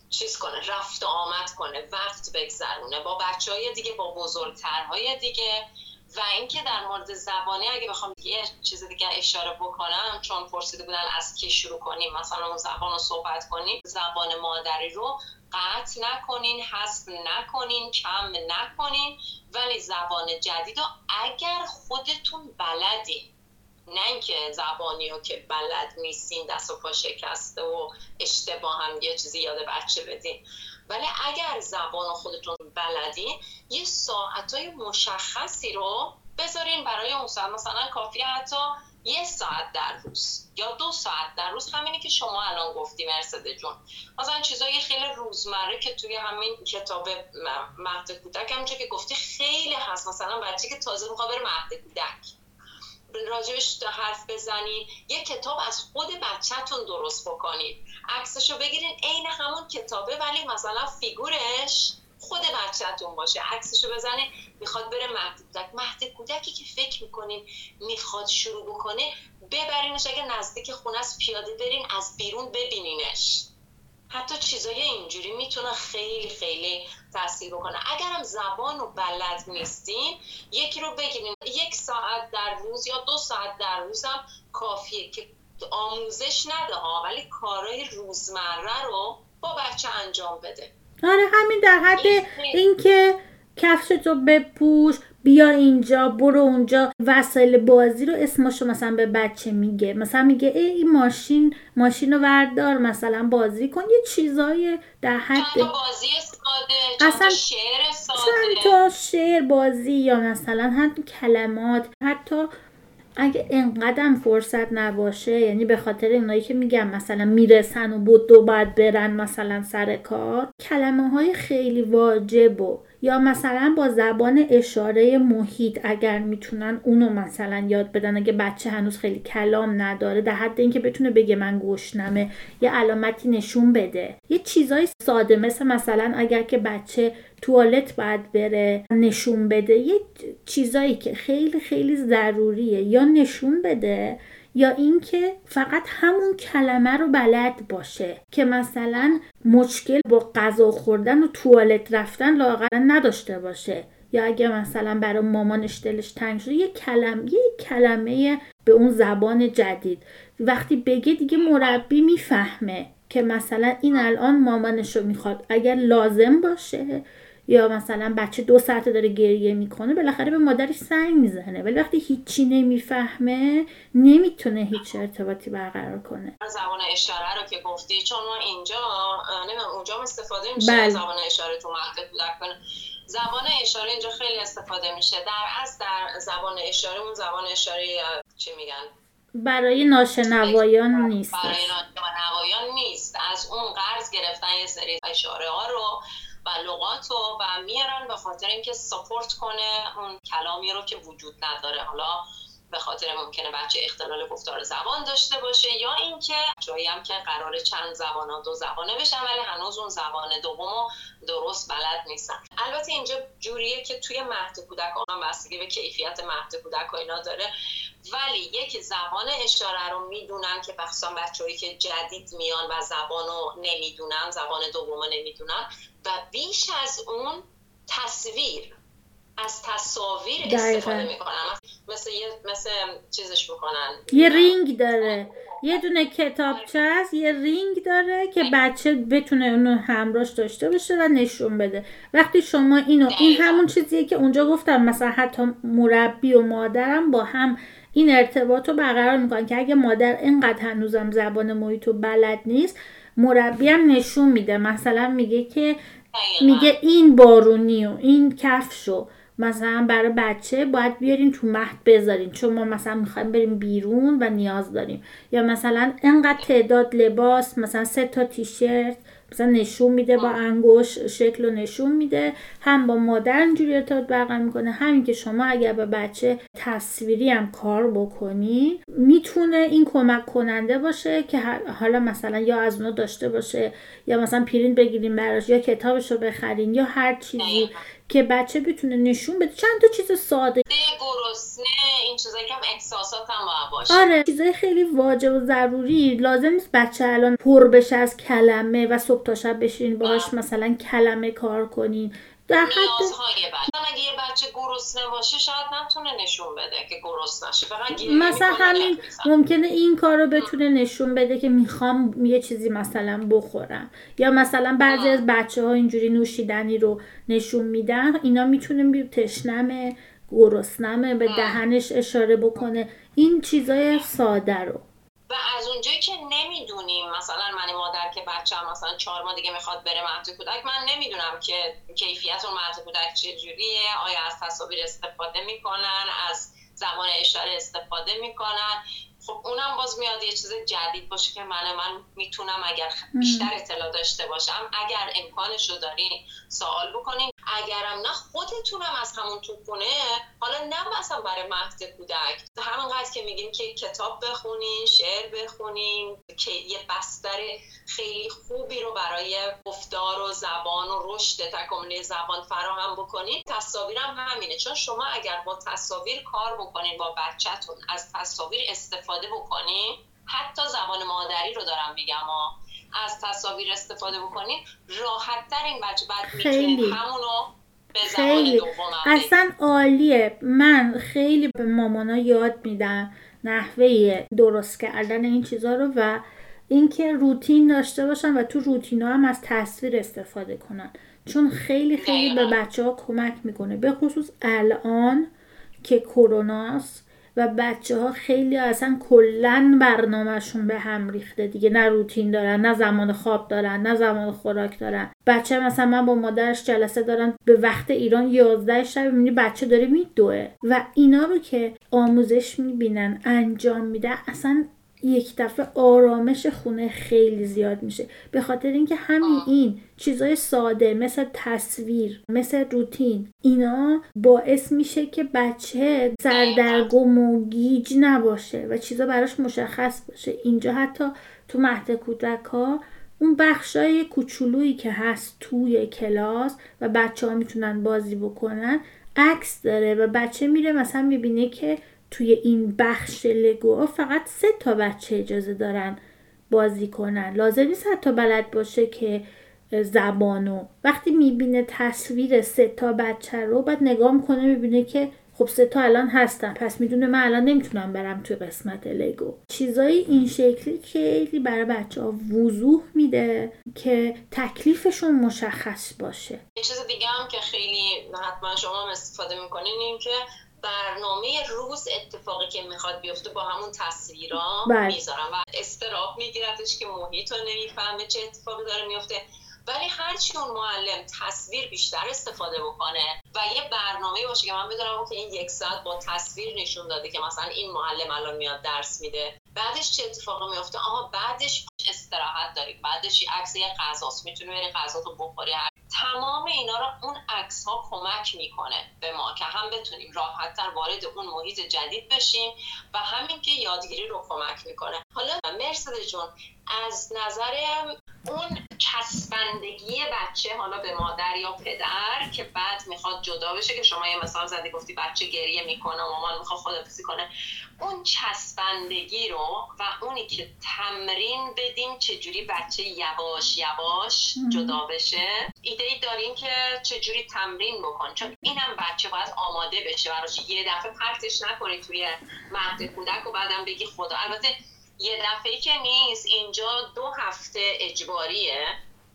S2: چیز کنه رفت و آمد کنه وقت بگذرونه. با بچه های دیگه با بزرگترهای دیگه. و اینکه در مورد زبانی اگه بخوام یه چیز دیگه اشاره بکنم چون پرسیده بودن از کی شروع کنیم مثلا اون زبان رو صحبت کنیم زبان مادری رو قطع نکنین حذف نکنین کم نکنین. ولی زبان جدید رو اگر خودتون بلدین نه اینکه زبانی رو که بلد نیستین دست و پا شکسته و اشتباه هم یه چیزی یاد بچه بدین. ولی اگر زبان خودتون بلدین یه ساعتای مشخصی رو بذارین برای اون ساعت. مثلا کافی حتی یه ساعت در روز یا دو ساعت در روز. همینی که شما الان گفتی مرسده جون. مثلا چیزای خیلی روزمره که توی همین کتاب مهد کودک همونجا که گفتی خیلی هست. مثلا بچه که تازه می‌خواد بره مهد کودک. راجبش حرف بزنید. یه کتاب از خود بچهتون درست بکنید. عکسشو بگیرین عین همون کتابه ولی مثلا فیگورش خود بچهتون باشه. عکسشو بزنه می‌خواد بره مهد کودک. مهد کودکی که فکر می‌کنین می‌خواد شروع بکنه ببرینش. اگه نزدیک خونه است پیاده برین از بیرون ببینینش. حتی چیزای اینجوری می‌تونه خیلی خیلی تاثیر بکنه. اگرم زبان رو بلد نیستین یکی رو بگیرین. یک ساعت در روز یا دو ساعت در روز هم کافیه که آموزش نده ها ولی کارهای روزمره رو با بچه انجام بده.
S1: آره همین در حد اینکه کفشتو بپوش. بیا اینجا برو اونجا وسایل بازی رو اسمشو مثلا به بچه میگه. مثلا میگه ای این ماشین ماشین رو وردار مثلا بازی کن. یه چیزای در حد
S2: چند بازی ساده اصلا شعر ساده. چند
S1: تا شعر بازی یا مثلا حتی کلمات حتی اگه انقدر فرصت نباشه یعنی به خاطر اینایی که میگم مثلا می‌رسن و بود دو باید برن مثلا سر کار کلمه های خیلی واجب و یا مثلا با زبان اشاره محیط اگر می‌تونن اونو مثلا یاد بدن. اگه بچه هنوز خیلی کلام نداره در حد اینکه بتونه بگه من گشنمه یه علامتی نشون بده. یه چیزای ساده مثل مثلا اگر که بچه توالت باید بره نشون بده. یه چیزایی که خیلی خیلی ضروریه یا نشون بده. یا اینکه فقط همون کلمه رو بلد باشه که مثلا مشکل با غذا خوردن و توالت رفتن لاغر نداشته باشه. یا اگه مثلا برای مامانش دلش تنگ شده یه کلمه یه کلمه به اون زبان جدید. وقتی بگه دیگه مربی می‌فهمه که مثلا این الان مامانش رو می‌خواد. اگر لازم باشه یا مثلا بچه دو ساعت داره گریه می‌کنه بالاخره به مادرش سنگ می‌زنه. ولی وقتی هیچی نمی‌فهمه نمی‌تونه هیچ ارتباطی برقرار کنه.
S2: زبان اشاره رو که گفتی چون ما اینجا نمی‌دونم اونجا استفاده میشه بله. زبان اشاره تو مهد کنه زبان اشاره اینجا خیلی استفاده میشه. در از در زبان اشاره اون زبان اشاره چی میگن؟
S1: برای ناشنوایان نیست.
S2: برای ناشنوایان نیست. از اون قرض گرفتن یه سری اشاره ها رو و لغات رو و میارن به خاطر اینکه سپورت کنه اون کلامی رو که وجود نداره. حالا به خاطر ممکنه بچه اختلال گفتار زبان داشته باشه یا اینکه جایی هم که قرار چند زبان دو زبانه بشن ولی هنوز اون زبان دوم درست بلد نیستن. البته اینجا جوریه که توی مهد کودک هم بستگی به کیفیت مهد کودک و اینا داره. ولی یک زبان اشاره رو می‌دونن که بخصوصا بچههایی که جدید میان و زبان رو نمی‌دونن زبان دوم نمی‌دونن و بیش از اون تصویر از تصاویر استفاده می‌کنن. مثل مثل چیزش می‌کنن.
S1: یه رینگ داره. یه دونه کتابچه هست یه رینگ داره که بچه بتونه اونو همراش داشته باشه و نشون بده. وقتی شما اینو این همون چیزیه که اونجا گفتم مثلا حتی مربی و مادرم با هم این ارتباط رو برقرار می‌کنن که اگه مادر اینقدر هنوزم زبان محیط و بلد نیست مربی هم نشون میده. مثلا میگه که میگه این بارونی و این کفشو مثلا برای بچه باید بیارین تو مهد بذارین چون ما مثلا می‌خوایم بریم بیرون و نیاز داریم. یا مثلا انقدر تعداد لباس مثلا سه تا تیشرت مثلا نشون میده با انگوش شکل رو نشون میده. هم با مادر اینجوری ارتباط برقرار می‌کنه همین که شما اگر به بچه تصویری هم کار بکنی می‌تونه این کمک کننده باشه که حالا مثلا یا از اونو داشته باشه یا مثلا پرینت بگیریم براش یا کتابش رو بخرین یا هر چیزی. که بچه بتونه نشون بده. چند تا چیز ساده.
S2: گرسنه این چیزایی که احساسات هم باشه.
S1: آره چیزای خیلی واجب و ضروری. لازم نیست بچه الان پر بشه از کلمه و صبح تا شب بشین باهاش. مثلا کلمه کار کنین.
S2: در حد اگه یه بچه گرسنه باشه شاید نتونه نشون بده که گرسنه نشه. فقط
S1: مثلا همین ممکنه این کار رو بتونه نشون بده که می‌خوام یه چیزی مثلا بخورم. یا مثلا بعضی از بچه ها اینجوری نوشیدنی رو نشون میدن اینا می‌تونه تشنمه گرسنمه به دهنش اشاره بکنه. این چیزای ساده رو.
S2: و از اونجایی که نمی‌دونیم مثلا من مادر که بچه هم مثلا چهار ماه دیگه می‌خواد بره مهد کودک من نمی‌دونم که کیفیت اون مهد کودک چجوریه آیا از تصاویر استفاده می‌کنن از زمان اشاره استفاده می‌کنن. خب اونم باز میاد یه چیز جدید باشه که من من می‌تونم اگر بیشتر اطلاع داشته باشم اگر امکانش رو دارین سوال بکنین اگرم نه خودتونم از همون تو خونه حالا نه مثلا برای مهد کودک. همونقدر که میگیم که کتاب بخونین شعر بخونین که یه بستر خیلی خوبی رو برای گفتار و زبان و رشد تکاملی زبان فراهم بکنین. تصاویرم همینه. چون شما اگر با تصاویر کار بکنین با بچهتون از تصاویر استفاده بکنین حتی زبان مادری رو دارم میگم از تصاویر استفاده بکنین راحت تر این بچه بعد می‌تونین همونو خیلی.
S1: اصلا عالیه. من خیلی به مامانا یاد میدم نحوه درست کردن این چیزها رو و اینکه روتین داشته باشن و تو روتین ها هم از تصویر استفاده کنن. چون خیلی خیلی به بچه ها کمک می‌کنه. به خصوص الان که کروناست و بچه ها خیلی اصلا کلا برنامهشون به هم ریخته دیگه. نه روتین دارن نه زمان خواب دارن نه زمان خوراک دارن. بچه مثلا من با مادرش جلسه دارن به وقت ایران 11 شب می‌بینی بچه داره میدوه. و اینا رو که آموزش می‌بینن انجام میده اصلا یک دفعه آرامش خونه خیلی زیاد میشه. به خاطر اینکه همین این چیزای ساده مثل تصویر مثل روتین اینا باعث میشه که بچه سردرگم و گیج نباشه و چیزا براش مشخص باشه. اینجا حتی تو مهد کودک ها اون بخشای کوچولویی که هست توی کلاس و بچه ها می‌تونن بازی بکنن عکس داره و بچه میره مثلا می‌بینه که توی این بخش لگو فقط سه تا بچه اجازه دارن بازی کنن. لازم نیست حتی بلد باشه که زبانو وقتی می‌بینه تصویر سه تا بچه رو بعد نگاه می‌کنه می‌بینه که خب سه تا الان هستن. پس می‌دونه من الان نمی‌تونم برم توی قسمت لگو. چیزای این شکلی خیلی برای بچه ها وضوح میده که تکلیفشون مشخص باشه.
S2: یه چیز دیگه هم که خیلی حتما شما استفاده می‌کنین این که برنامه روز اتفاقی که می‌خواد بیفته با همون تصویرا بله. می‌ذارم و استراب میگیرتش که محیط رو نمی‌فهمه چه اتفاقی داره میفته ولی هرچی اون معلم تصویر بیشتر استفاده بکنه و یه برنامه باشه که من بدونم که این یک ساعت با تصویر نشون داده که مثلا این معلم الان میاد درس میده. بعدش چه اتفاقی میفته؟ آها بعدش استراحت داری. بعدش یه عکس یه غذاست می‌تونی بری غذا تو بخوری. تمام اینا رو اون عکس ها کمک می‌کنه به ما که هم بتونیم راحت تر وارد اون محیط جدید بشیم و همین که یادگیری رو کمک می‌کنه. حالا مرسد جون از نظر اون چسبندگی بچه حالا به مادر یا پدر که بعد می‌خواد جدا بشه که شما یه مثال زدی گفتی بچه گریه می‌کنه و مامان می‌خواد خدافزی کنه اون چسبندگی رو و اونی که تمرین بدیم چجوری بچه یواش یواش جدا بشه. ایده ای داریم که چجوری تمرین بکن. چون اینم بچه باید آماده بشه براش. یه دفعه پرتش نکنی توی مهد کودک و بعدم بگی خدا. البته یه دفعه که نیست. اینجا دو هفته اجباریه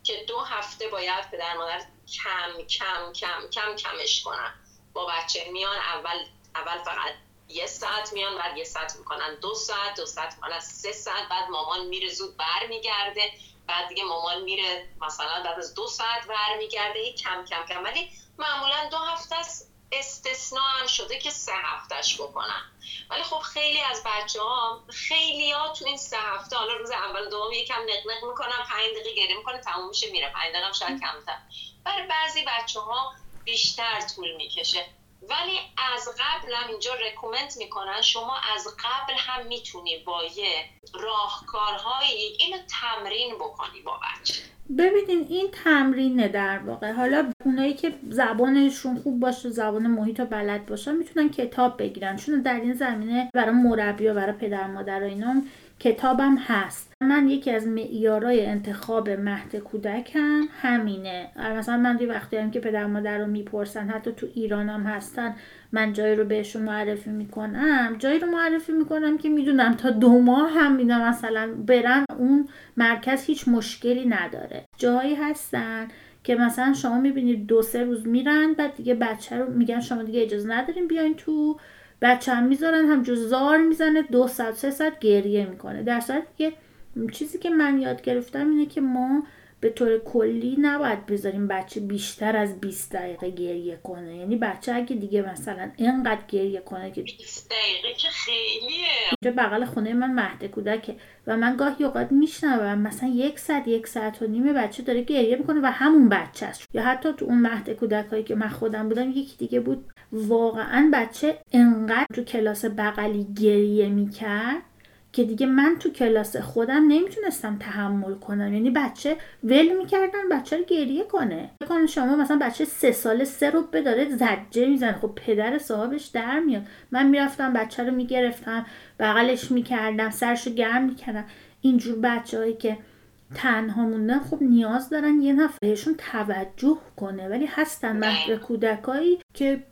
S2: که دو هفته باید پدر مادر کم کم کم کم کمش کنن. با بچه میان اول اول فقط یه ساعت میان بعد یه ساعت می‌کنن. دو ساعت دو ساعت می‌کنن. سه ساعت بعد مامان میره زود برمیگرده. بعد دیگه مامان میره مثلا بعد از دو ساعت برمیگرده. کم کم کم. ولی معمولا دو هفته است. استثناء هم شده که سه هفتهش بکنن. ولی خب خیلی از بچه ها خیلی ها تو این سه هفته حالا روز اول دوم یکم نقنق می‌کنن پنج دقیقه گریه می‌کنه تموم میشه میره پنج دقیقه شاید کمتر. برای بعضی بچه ها بیشتر طول می‌کشه. ولی از قبل هم اینجا رکومنت می‌کنن. شما از قبل هم می‌تونی با یه راهکارهایی اینو تمرین بکنی با بچه.
S1: ببینین این تمرینه در واقع. حالا اونایی که زبانشون خوب باشه زبان محیط و بلد باشن می‌تونن کتاب بگیرن. چون در این زمینه برای مربی و برای پدر مادر و اینا کتابم هست. من یکی از معیارای انتخاب مهد کودکم همینه. مثلا من دوی وقتی هم که پدر مادر رو می‌پرسن حتی تو ایران هم هستن من جایی رو بهشون معرفی می‌کنم. جایی رو معرفی می‌کنم که می‌دونم تا دو ماه هم می‌دونم مثلا برن اون مرکز هیچ مشکلی نداره. جایی هستن که مثلا شما می‌بینید دو سه روز میرن بعد دیگه بچه رو میگن شما دیگه اجازه نداریم بیاین تو بچه هم می‌ذارن هم زار می‌زنه دو ساعت سه ساعت گریه می‌کنه. در صورتی که چیزی که من یاد گرفتم اینه که ما به طور کلی نباید بذاریم بچه بیشتر از 20 دقیقه گریه کنه. یعنی بچه اگه دیگه مثلا اینقدر گریه کنه که
S2: 20 دقیقه که خیلیه.
S1: اینجا بغل خونه من مهد کودکه و من گاهی اوقات میشنوم مثلا یک ساعت یک ساعت و نیمه بچه داره گریه می‌کنه و همون بچه است یا حتی تو اون مهد کودک هایی که من خودم بودم یکی دیگه بود واقعا بچه انقدر تو کلاس بغلی گریه می‌کرد که دیگه من تو کلاس خودم نمی‌تونستم تحمل کنم. یعنی بچه ول می‌کردن بچه رو گریه کنه. کنه شما مثلا بچه سه ساله سه رو داره زجه می‌زنه. خب پدر صاحبش در میاد. من می‌رفتم بچه رو می‌گرفتم بغلش می‌کردم سرش رو گرم می‌کردم. اینجور بچه هایی که تنها موندن خب نیاز دارن یه نفر توجه کنه. ولی هستن مهد کودکایی که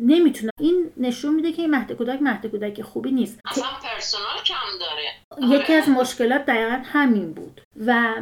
S1: نمی‌تونه. این نشون میده که این مهد کودک مهد کودک خوبی نیست.
S2: اصلا پرسونال کم داره.
S1: یکی از مشکلات دقیقا همین بود. و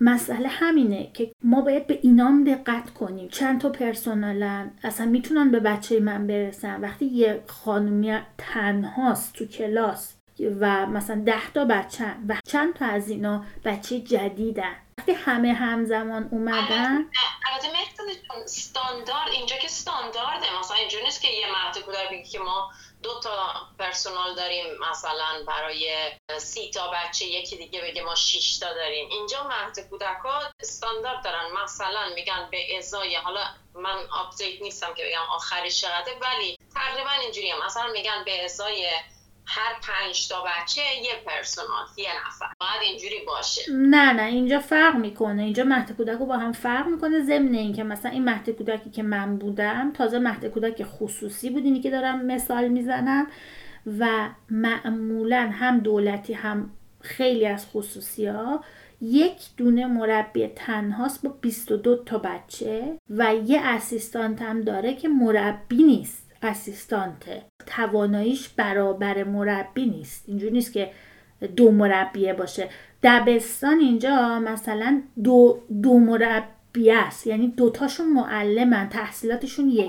S1: مسئله همینه که ما باید به اینام دقت کنیم. چند تا پرسونالن اصلا می‌تونن به بچه من برسن. وقتی یه خانومی تنهاست تو کلاس و مثلا ده تا بچه و چند تا از اینا بچه جدیدن. وقتی همه همزمان اومدن؟
S2: البته مهداد استاندارد اینجا که استاندارده. مثلا اینجوری نیست که یه مهد کودک بگی که ما دو تا Personal داریم مثلا برای سی تا بچه یکی دیگه بگه ما 6 تا داریم. اینجا مهد کودک ها استاندارد دارن. مثلا میگن به ازای حالا من update نیستم که بگم آخری چقدر ولی تقریبا اینجوری هم مثلا میگن به ازای هر پنج تا بچه یه پرسونال یه نفر. باید اینجوری باشه.
S1: نه نه اینجا فرق می‌کنه. اینجا مهد کودک با هم فرق می‌کنه ضمن اینکه مثلا این مهد کودکی که من بودم تازه مهد کودک خصوصی بود اینی که دارم مثال می‌زنم و معمولا هم دولتی هم خیلی از خصوصی ها یک دونه مربی تنهاست با 22 تا بچه و یه اسیستانت هم داره که مربی نیست. اسیستانته تواناییش برابر مربی نیست. اینجوری نیست که دو مربیه باشه. دبستان اینجا مثلا دو, دو مربی است. یعنی دوتاشون معلمن تحصیلاتشون یکی.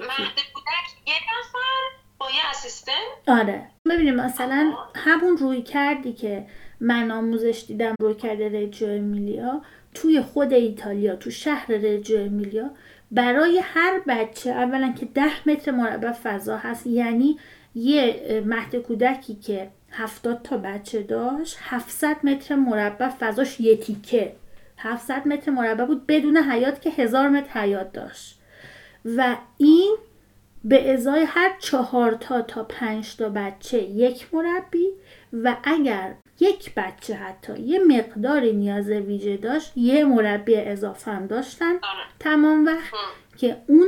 S2: یه نفر با یه اسیستنت؟
S1: آره. ببینیم مثلا همون روی کردی که من آموزش دیدم روی کرده رجو امیلیا توی خود ایتالیا تو شهر رجو امیلیا برای هر بچه اولا که ده متر مربع فضا هست یعنی یه مهد کودکی که هفتاد تا بچه داشت 700 متر مربع فضاش یه تیکه. 700 متر مربع بود بدون حیات که هزار متر حیات داشت. و این به ازای هر چهار تا تا پنج تا بچه یک مربی و اگر یک بچه حتی یه مقداری نیاز ویژه داشت یه مربی اضافه هم داشتن. آره. تمام وقت که اون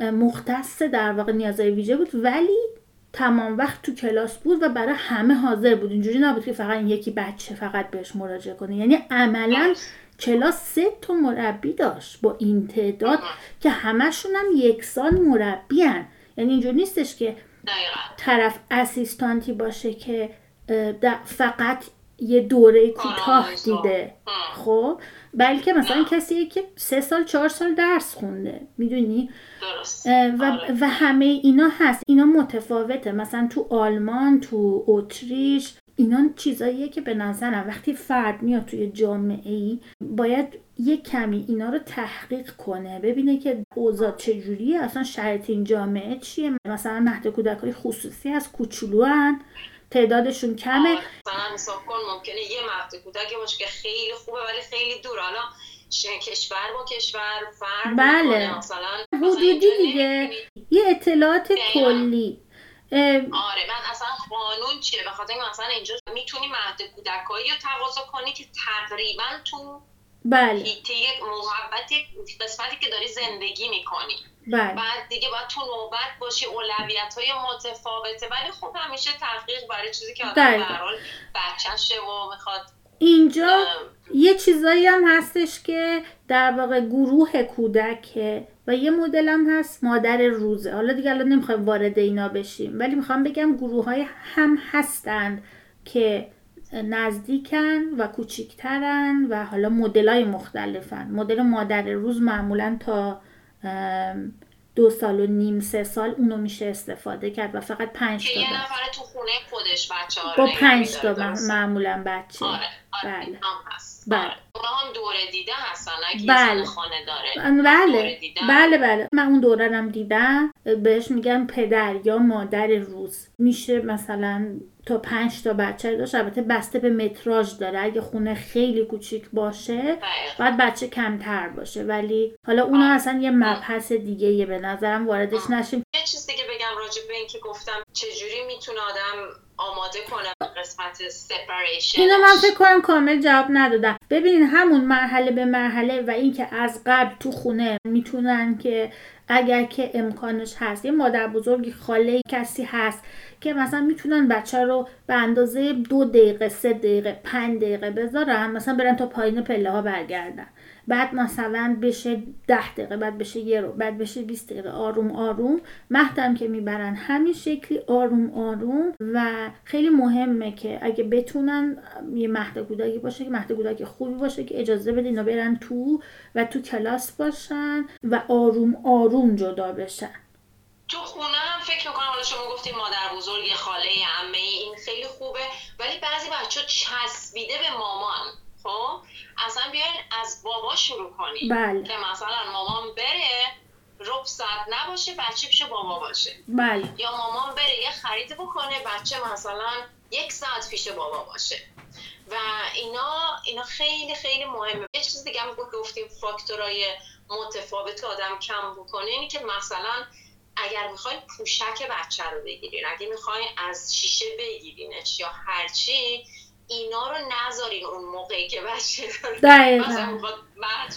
S1: مختص در واقع نیازهای ویژه بود ولی تمام وقت تو کلاس بود و برای همه حاضر بود. اینجوری نبود که فقط یکی بچه فقط بهش مراجعه کنه. یعنی عملا کلاس سه تا مربی داشت با این تعداد که همشون هم یکسان مربی هن. یعنی اینجور نیستش که طرف اسیستانتی باشه که فقط یه دوره کوتاه دیده. خب؟ بلکه مثلا کسی که سه سال چهار سال درس خونده. می‌دونی؟ و, آره. و همه اینا هست. اینا متفاوته. مثلا تو آلمان تو اتریش اینا چیزاییه که به نظرم وقتی فرد میاد توی جامعه ای باید یه کمی اینا رو تحقیق کنه. ببینه که اوضاع چجوریه. اصلا شرط این جامعه چیه؟ مثلا مهد کودک های خصوصی از کوچولو تعدادشون کمه.
S2: مثلا حساب کن ممکنه یه مهد کودک باشه که خیلی خوبه ولی خیلی دور. حالا کشور با کشور فرق
S1: بله.
S2: مثلا
S1: حدودی دیگه. یه اطلاعات کلی.
S2: آره من اصلا قانون چیه؟ به خاطر مثلا اینجا می‌تونی مهد کودکایی رو تقاضا کنی که تقریبا تو
S1: بله.
S2: هیته محبتی قسمتی که داری زندگی می‌کنی.
S1: بله.
S2: بعد دیگه باید تو نوبت باشی اولویت های متفاوته. ولی خب همیشه تحقیق برای چیزی که آدم برحال بچهشه و می‌خواد
S1: اینجا یه چیزایی هم هستش که در واقع گروه کودکه و یه مدل هم هست مادر روزه. حالا دیگه الان نمی‌خوایم وارد اینا بشیم ولی می‌خوام بگم گروه های هم هستند که نزدیکن و کوچیکترن و حالا مدل های مختلفن مدل مادر روز معمولا تا دو سال و نیم سه سال اونو میشه استفاده کرد و فقط پنج تا
S2: یه. نفر تو خونه خودش بچه ها
S1: با پنج تا؟ معمولا بچه
S2: آره آره
S1: بله.
S2: هم
S1: بله.
S2: آره. اونا هم دوره دیده هستن
S1: بله.
S2: خانه داره
S1: بله
S2: دوره.
S1: بله بله من اون دورنم دیدم بهش میگن پدر یا مادر روز میشه مثلا تا پنج تا بچه داشت. البته بسته به متراژ داره. اگه خونه خیلی کوچیک باشه
S2: دقیقاً.
S1: باید بچه کمتر باشه. ولی حالا اون
S2: آه.
S1: اصلا یه مبحث دیگه یه به نظرم. واردش
S2: آه.
S1: نشیم.
S2: یه چیز دیگه بگم راجع به این که گفتم چجوری می‌تونه آدم آماده به قسمت سپریشن
S1: اینو من فکر کنم کامل جواب ندادم. ببینین همون مرحله به مرحله و اینکه از قبل تو خونه می‌تونن که اگر که امکانش هست یه مادر بزرگی خاله کسی هست که مثلا می‌تونن بچه رو به اندازه دو دقیقه سه دقیقه پنج دقیقه بذارن مثلا برن تا پایین پله ها برگردن. بعد مثلا بشه ده دقیقه بعد بشه یه رو بعد بشه 20 دقیقه آروم آروم. مهدم که می‌برن همین شکلی آروم آروم. و خیلی مهمه که اگه بتونن یه مهد کودکی باشه که مهد خوبی باشه که اجازه بده اینا برن تو و تو کلاس باشن و آروم آروم جدا بشن.
S2: تو خونه هم فکر می‌کنم حالا شما گفتیم مادر بزرگ خاله عمه این خیلی خوبه ولی بعضی بچه چسبیده به مامان خب؟ اصلا بیاین از بابا شروع کنیم.
S1: بله.
S2: که مثلا مامان بره رب ساعت نباشه بچه پیش بابا باشه.
S1: بله.
S2: یا مامان بره یه خرید بکنه بچه مثلا یک ساعت پیش بابا باشه. و اینا اینا خیلی خیلی مهمه. یه چیز دیگه هم گفتیم فاکتورهای متفاوت آدم کم بکنه اینی که مثلا اگر می‌خواین پوشک بچه رو بگیرین اگه می‌خواین از شیشه بگیرینش یا هرچی اینا رو نذارین اون موقعی که بچه. [laughs] مثلا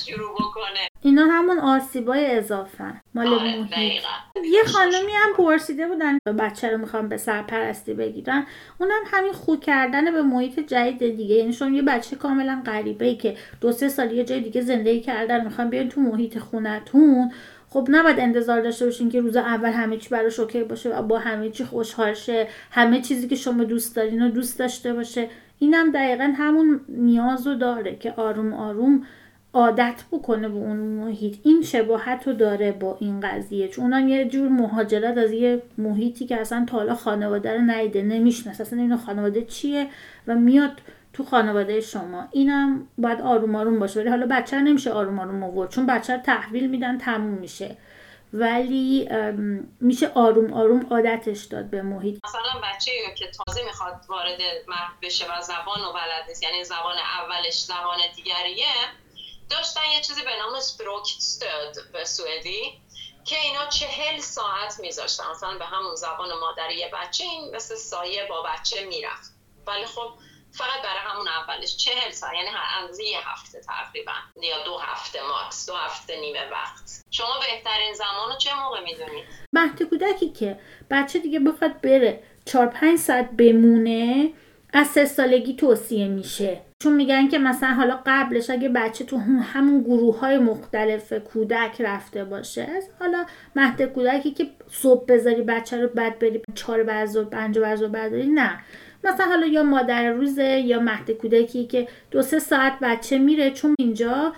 S2: شروع بکنه.
S1: اینا همون آسیبای اضافه. مال
S2: آره
S1: محیط یه خانمی هم پرسیده بودن بچه رو می‌خوام به سرپرستی بگیرن. اونم همین خو کردن به محیط جدید دیگه. یعنی شما یه بچه کاملا غریبه ای که دو سه سال یه جای دیگه زندگی کردن می‌خوان بیان تو محیط خونتون. خب نباید انتظار داشته باشین که روز اول همه چی براش اوکی باشه و با همه چی خوشحال شه همه چیزی که شما دوست دارین و دوست داشته باشه. اینم دقیقا همون نیاز رو داره که آروم آروم عادت بکنه به اون محیط. این شباهت رو داره با این قضیه. چون اونم یه جور مهاجرت از یه محیطی که اصلا تا حالا خانواده رو ندیده نمی‌شناسه. اصلا اینو خانواده چیه؟ و میاد تو خانواده شما. اینم باید آروم آروم باشه. ولی حالا بچه نمیشه آروم آروم آورد. چون بچه تحویل میدن تموم میشه. ولی میشه آروم آروم عادتش داد به محیط.
S2: مثلا بچه که تازه می‌خواد وارد مهد بشه و زبان و بلد نیست یعنی زبان اولش زبان دیگریه داشتن یه چیزی به نام språkstöd به سوئدی که اینا چهل ساعت میذاشتن. مثلا به همون زبان مادری بچه این مثل سایه با بچه می‌رفت. ولی خب فقط برای همون اولش چهل ساعت یعنی اندازه یه هفته تقریبا یا دو هفته ماکس دو هفته نیمه وقت. شما بهترین زمان رو چه موقع می‌دونید؟
S1: مهد کودکی که بچه دیگه بخواد بره چهار پنج ساعت بمونه از سه سالگی توصیه میشه. چون میگن که مثلا حالا قبلش اگه بچه تو هم- همون گروه های مختلف کودک رفته باشه حالا مهد کودکی که صبح بذاری بچه رو بعد بری چهار ظهر پنج ظهر برداری نه. مثلا حالا یا مادر روزه یا مهد کودکی که دو سه ساعت بچه میره چون اینجا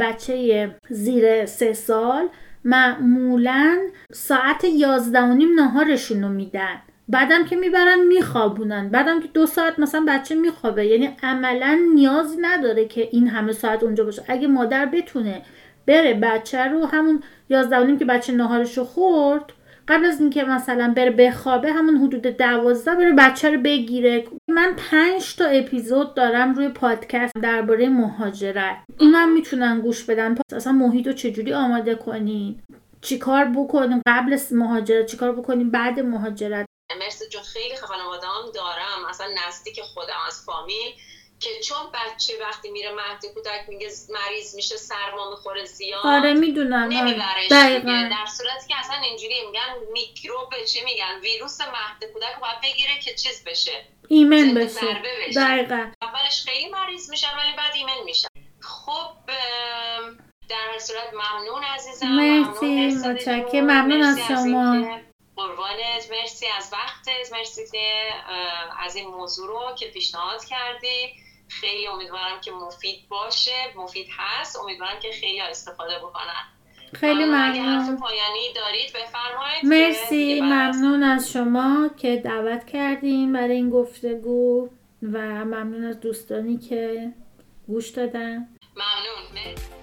S1: بچه زیر سه سال معمولا ساعت یازده و نیم نهارشون رو میدن. بعدم که می‌برن میخوابونن. بعدم که دو ساعت مثلا بچه میخوابه. یعنی عملا نیازی نداره که این همه ساعت اونجا باشه. اگه مادر بتونه بره بچه رو همون یازده که بچه نهارش رو خورد قبل از اینکه مثلا بره بخوابه همون حدود دوازده بره بچه رو بگیره. من پنج تا اپیزود دارم روی پادکست درباره مهاجرت. اونم می‌تونن گوش بدن. اصلا محیط رو چجوری آماده کنین چیکار بکنیم قبل از مهاجرت؟ چیکار بکنیم بعد مهاجرت؟
S2: مرسی جو خیلی خانواده دارم. اصلا نزدیک خودم از فامیل. که چون بچه وقتی میره مهد کودک میگه مریض میشه سرما می‌خوره زیاد
S1: آره می‌دونم
S2: نمیبرش
S1: دقیقا.
S2: دیگه در صورتی که اصلا اینجوری میگن میکروب چی میگن؟ ویروس مهد کودک باید بگیره که چیز بشه.
S1: ایمن بشه. دقیقا.
S2: اولش خیلی مریض میشن ولی بعد ایمن میشن. خب در هر صورت ممنون عزیزم.
S1: مرسی، متشکرم. ممنون از شما.
S2: قربانت. مرسی از وقتت. مرسی که از این موضوع رو که پیشنهاد کردی. خیلی امیدوارم که مفید باشه. مفید هست. امیدوارم که خیلی استفاده بکنن.
S1: خیلی ممنون.
S2: پایانی دارید بفرمایید
S1: مرسی. ممنون از شما که دعوت کردیم برای این گفتگو و ممنون از دوستانی که گوش دادن.
S2: ممنون. مرسی.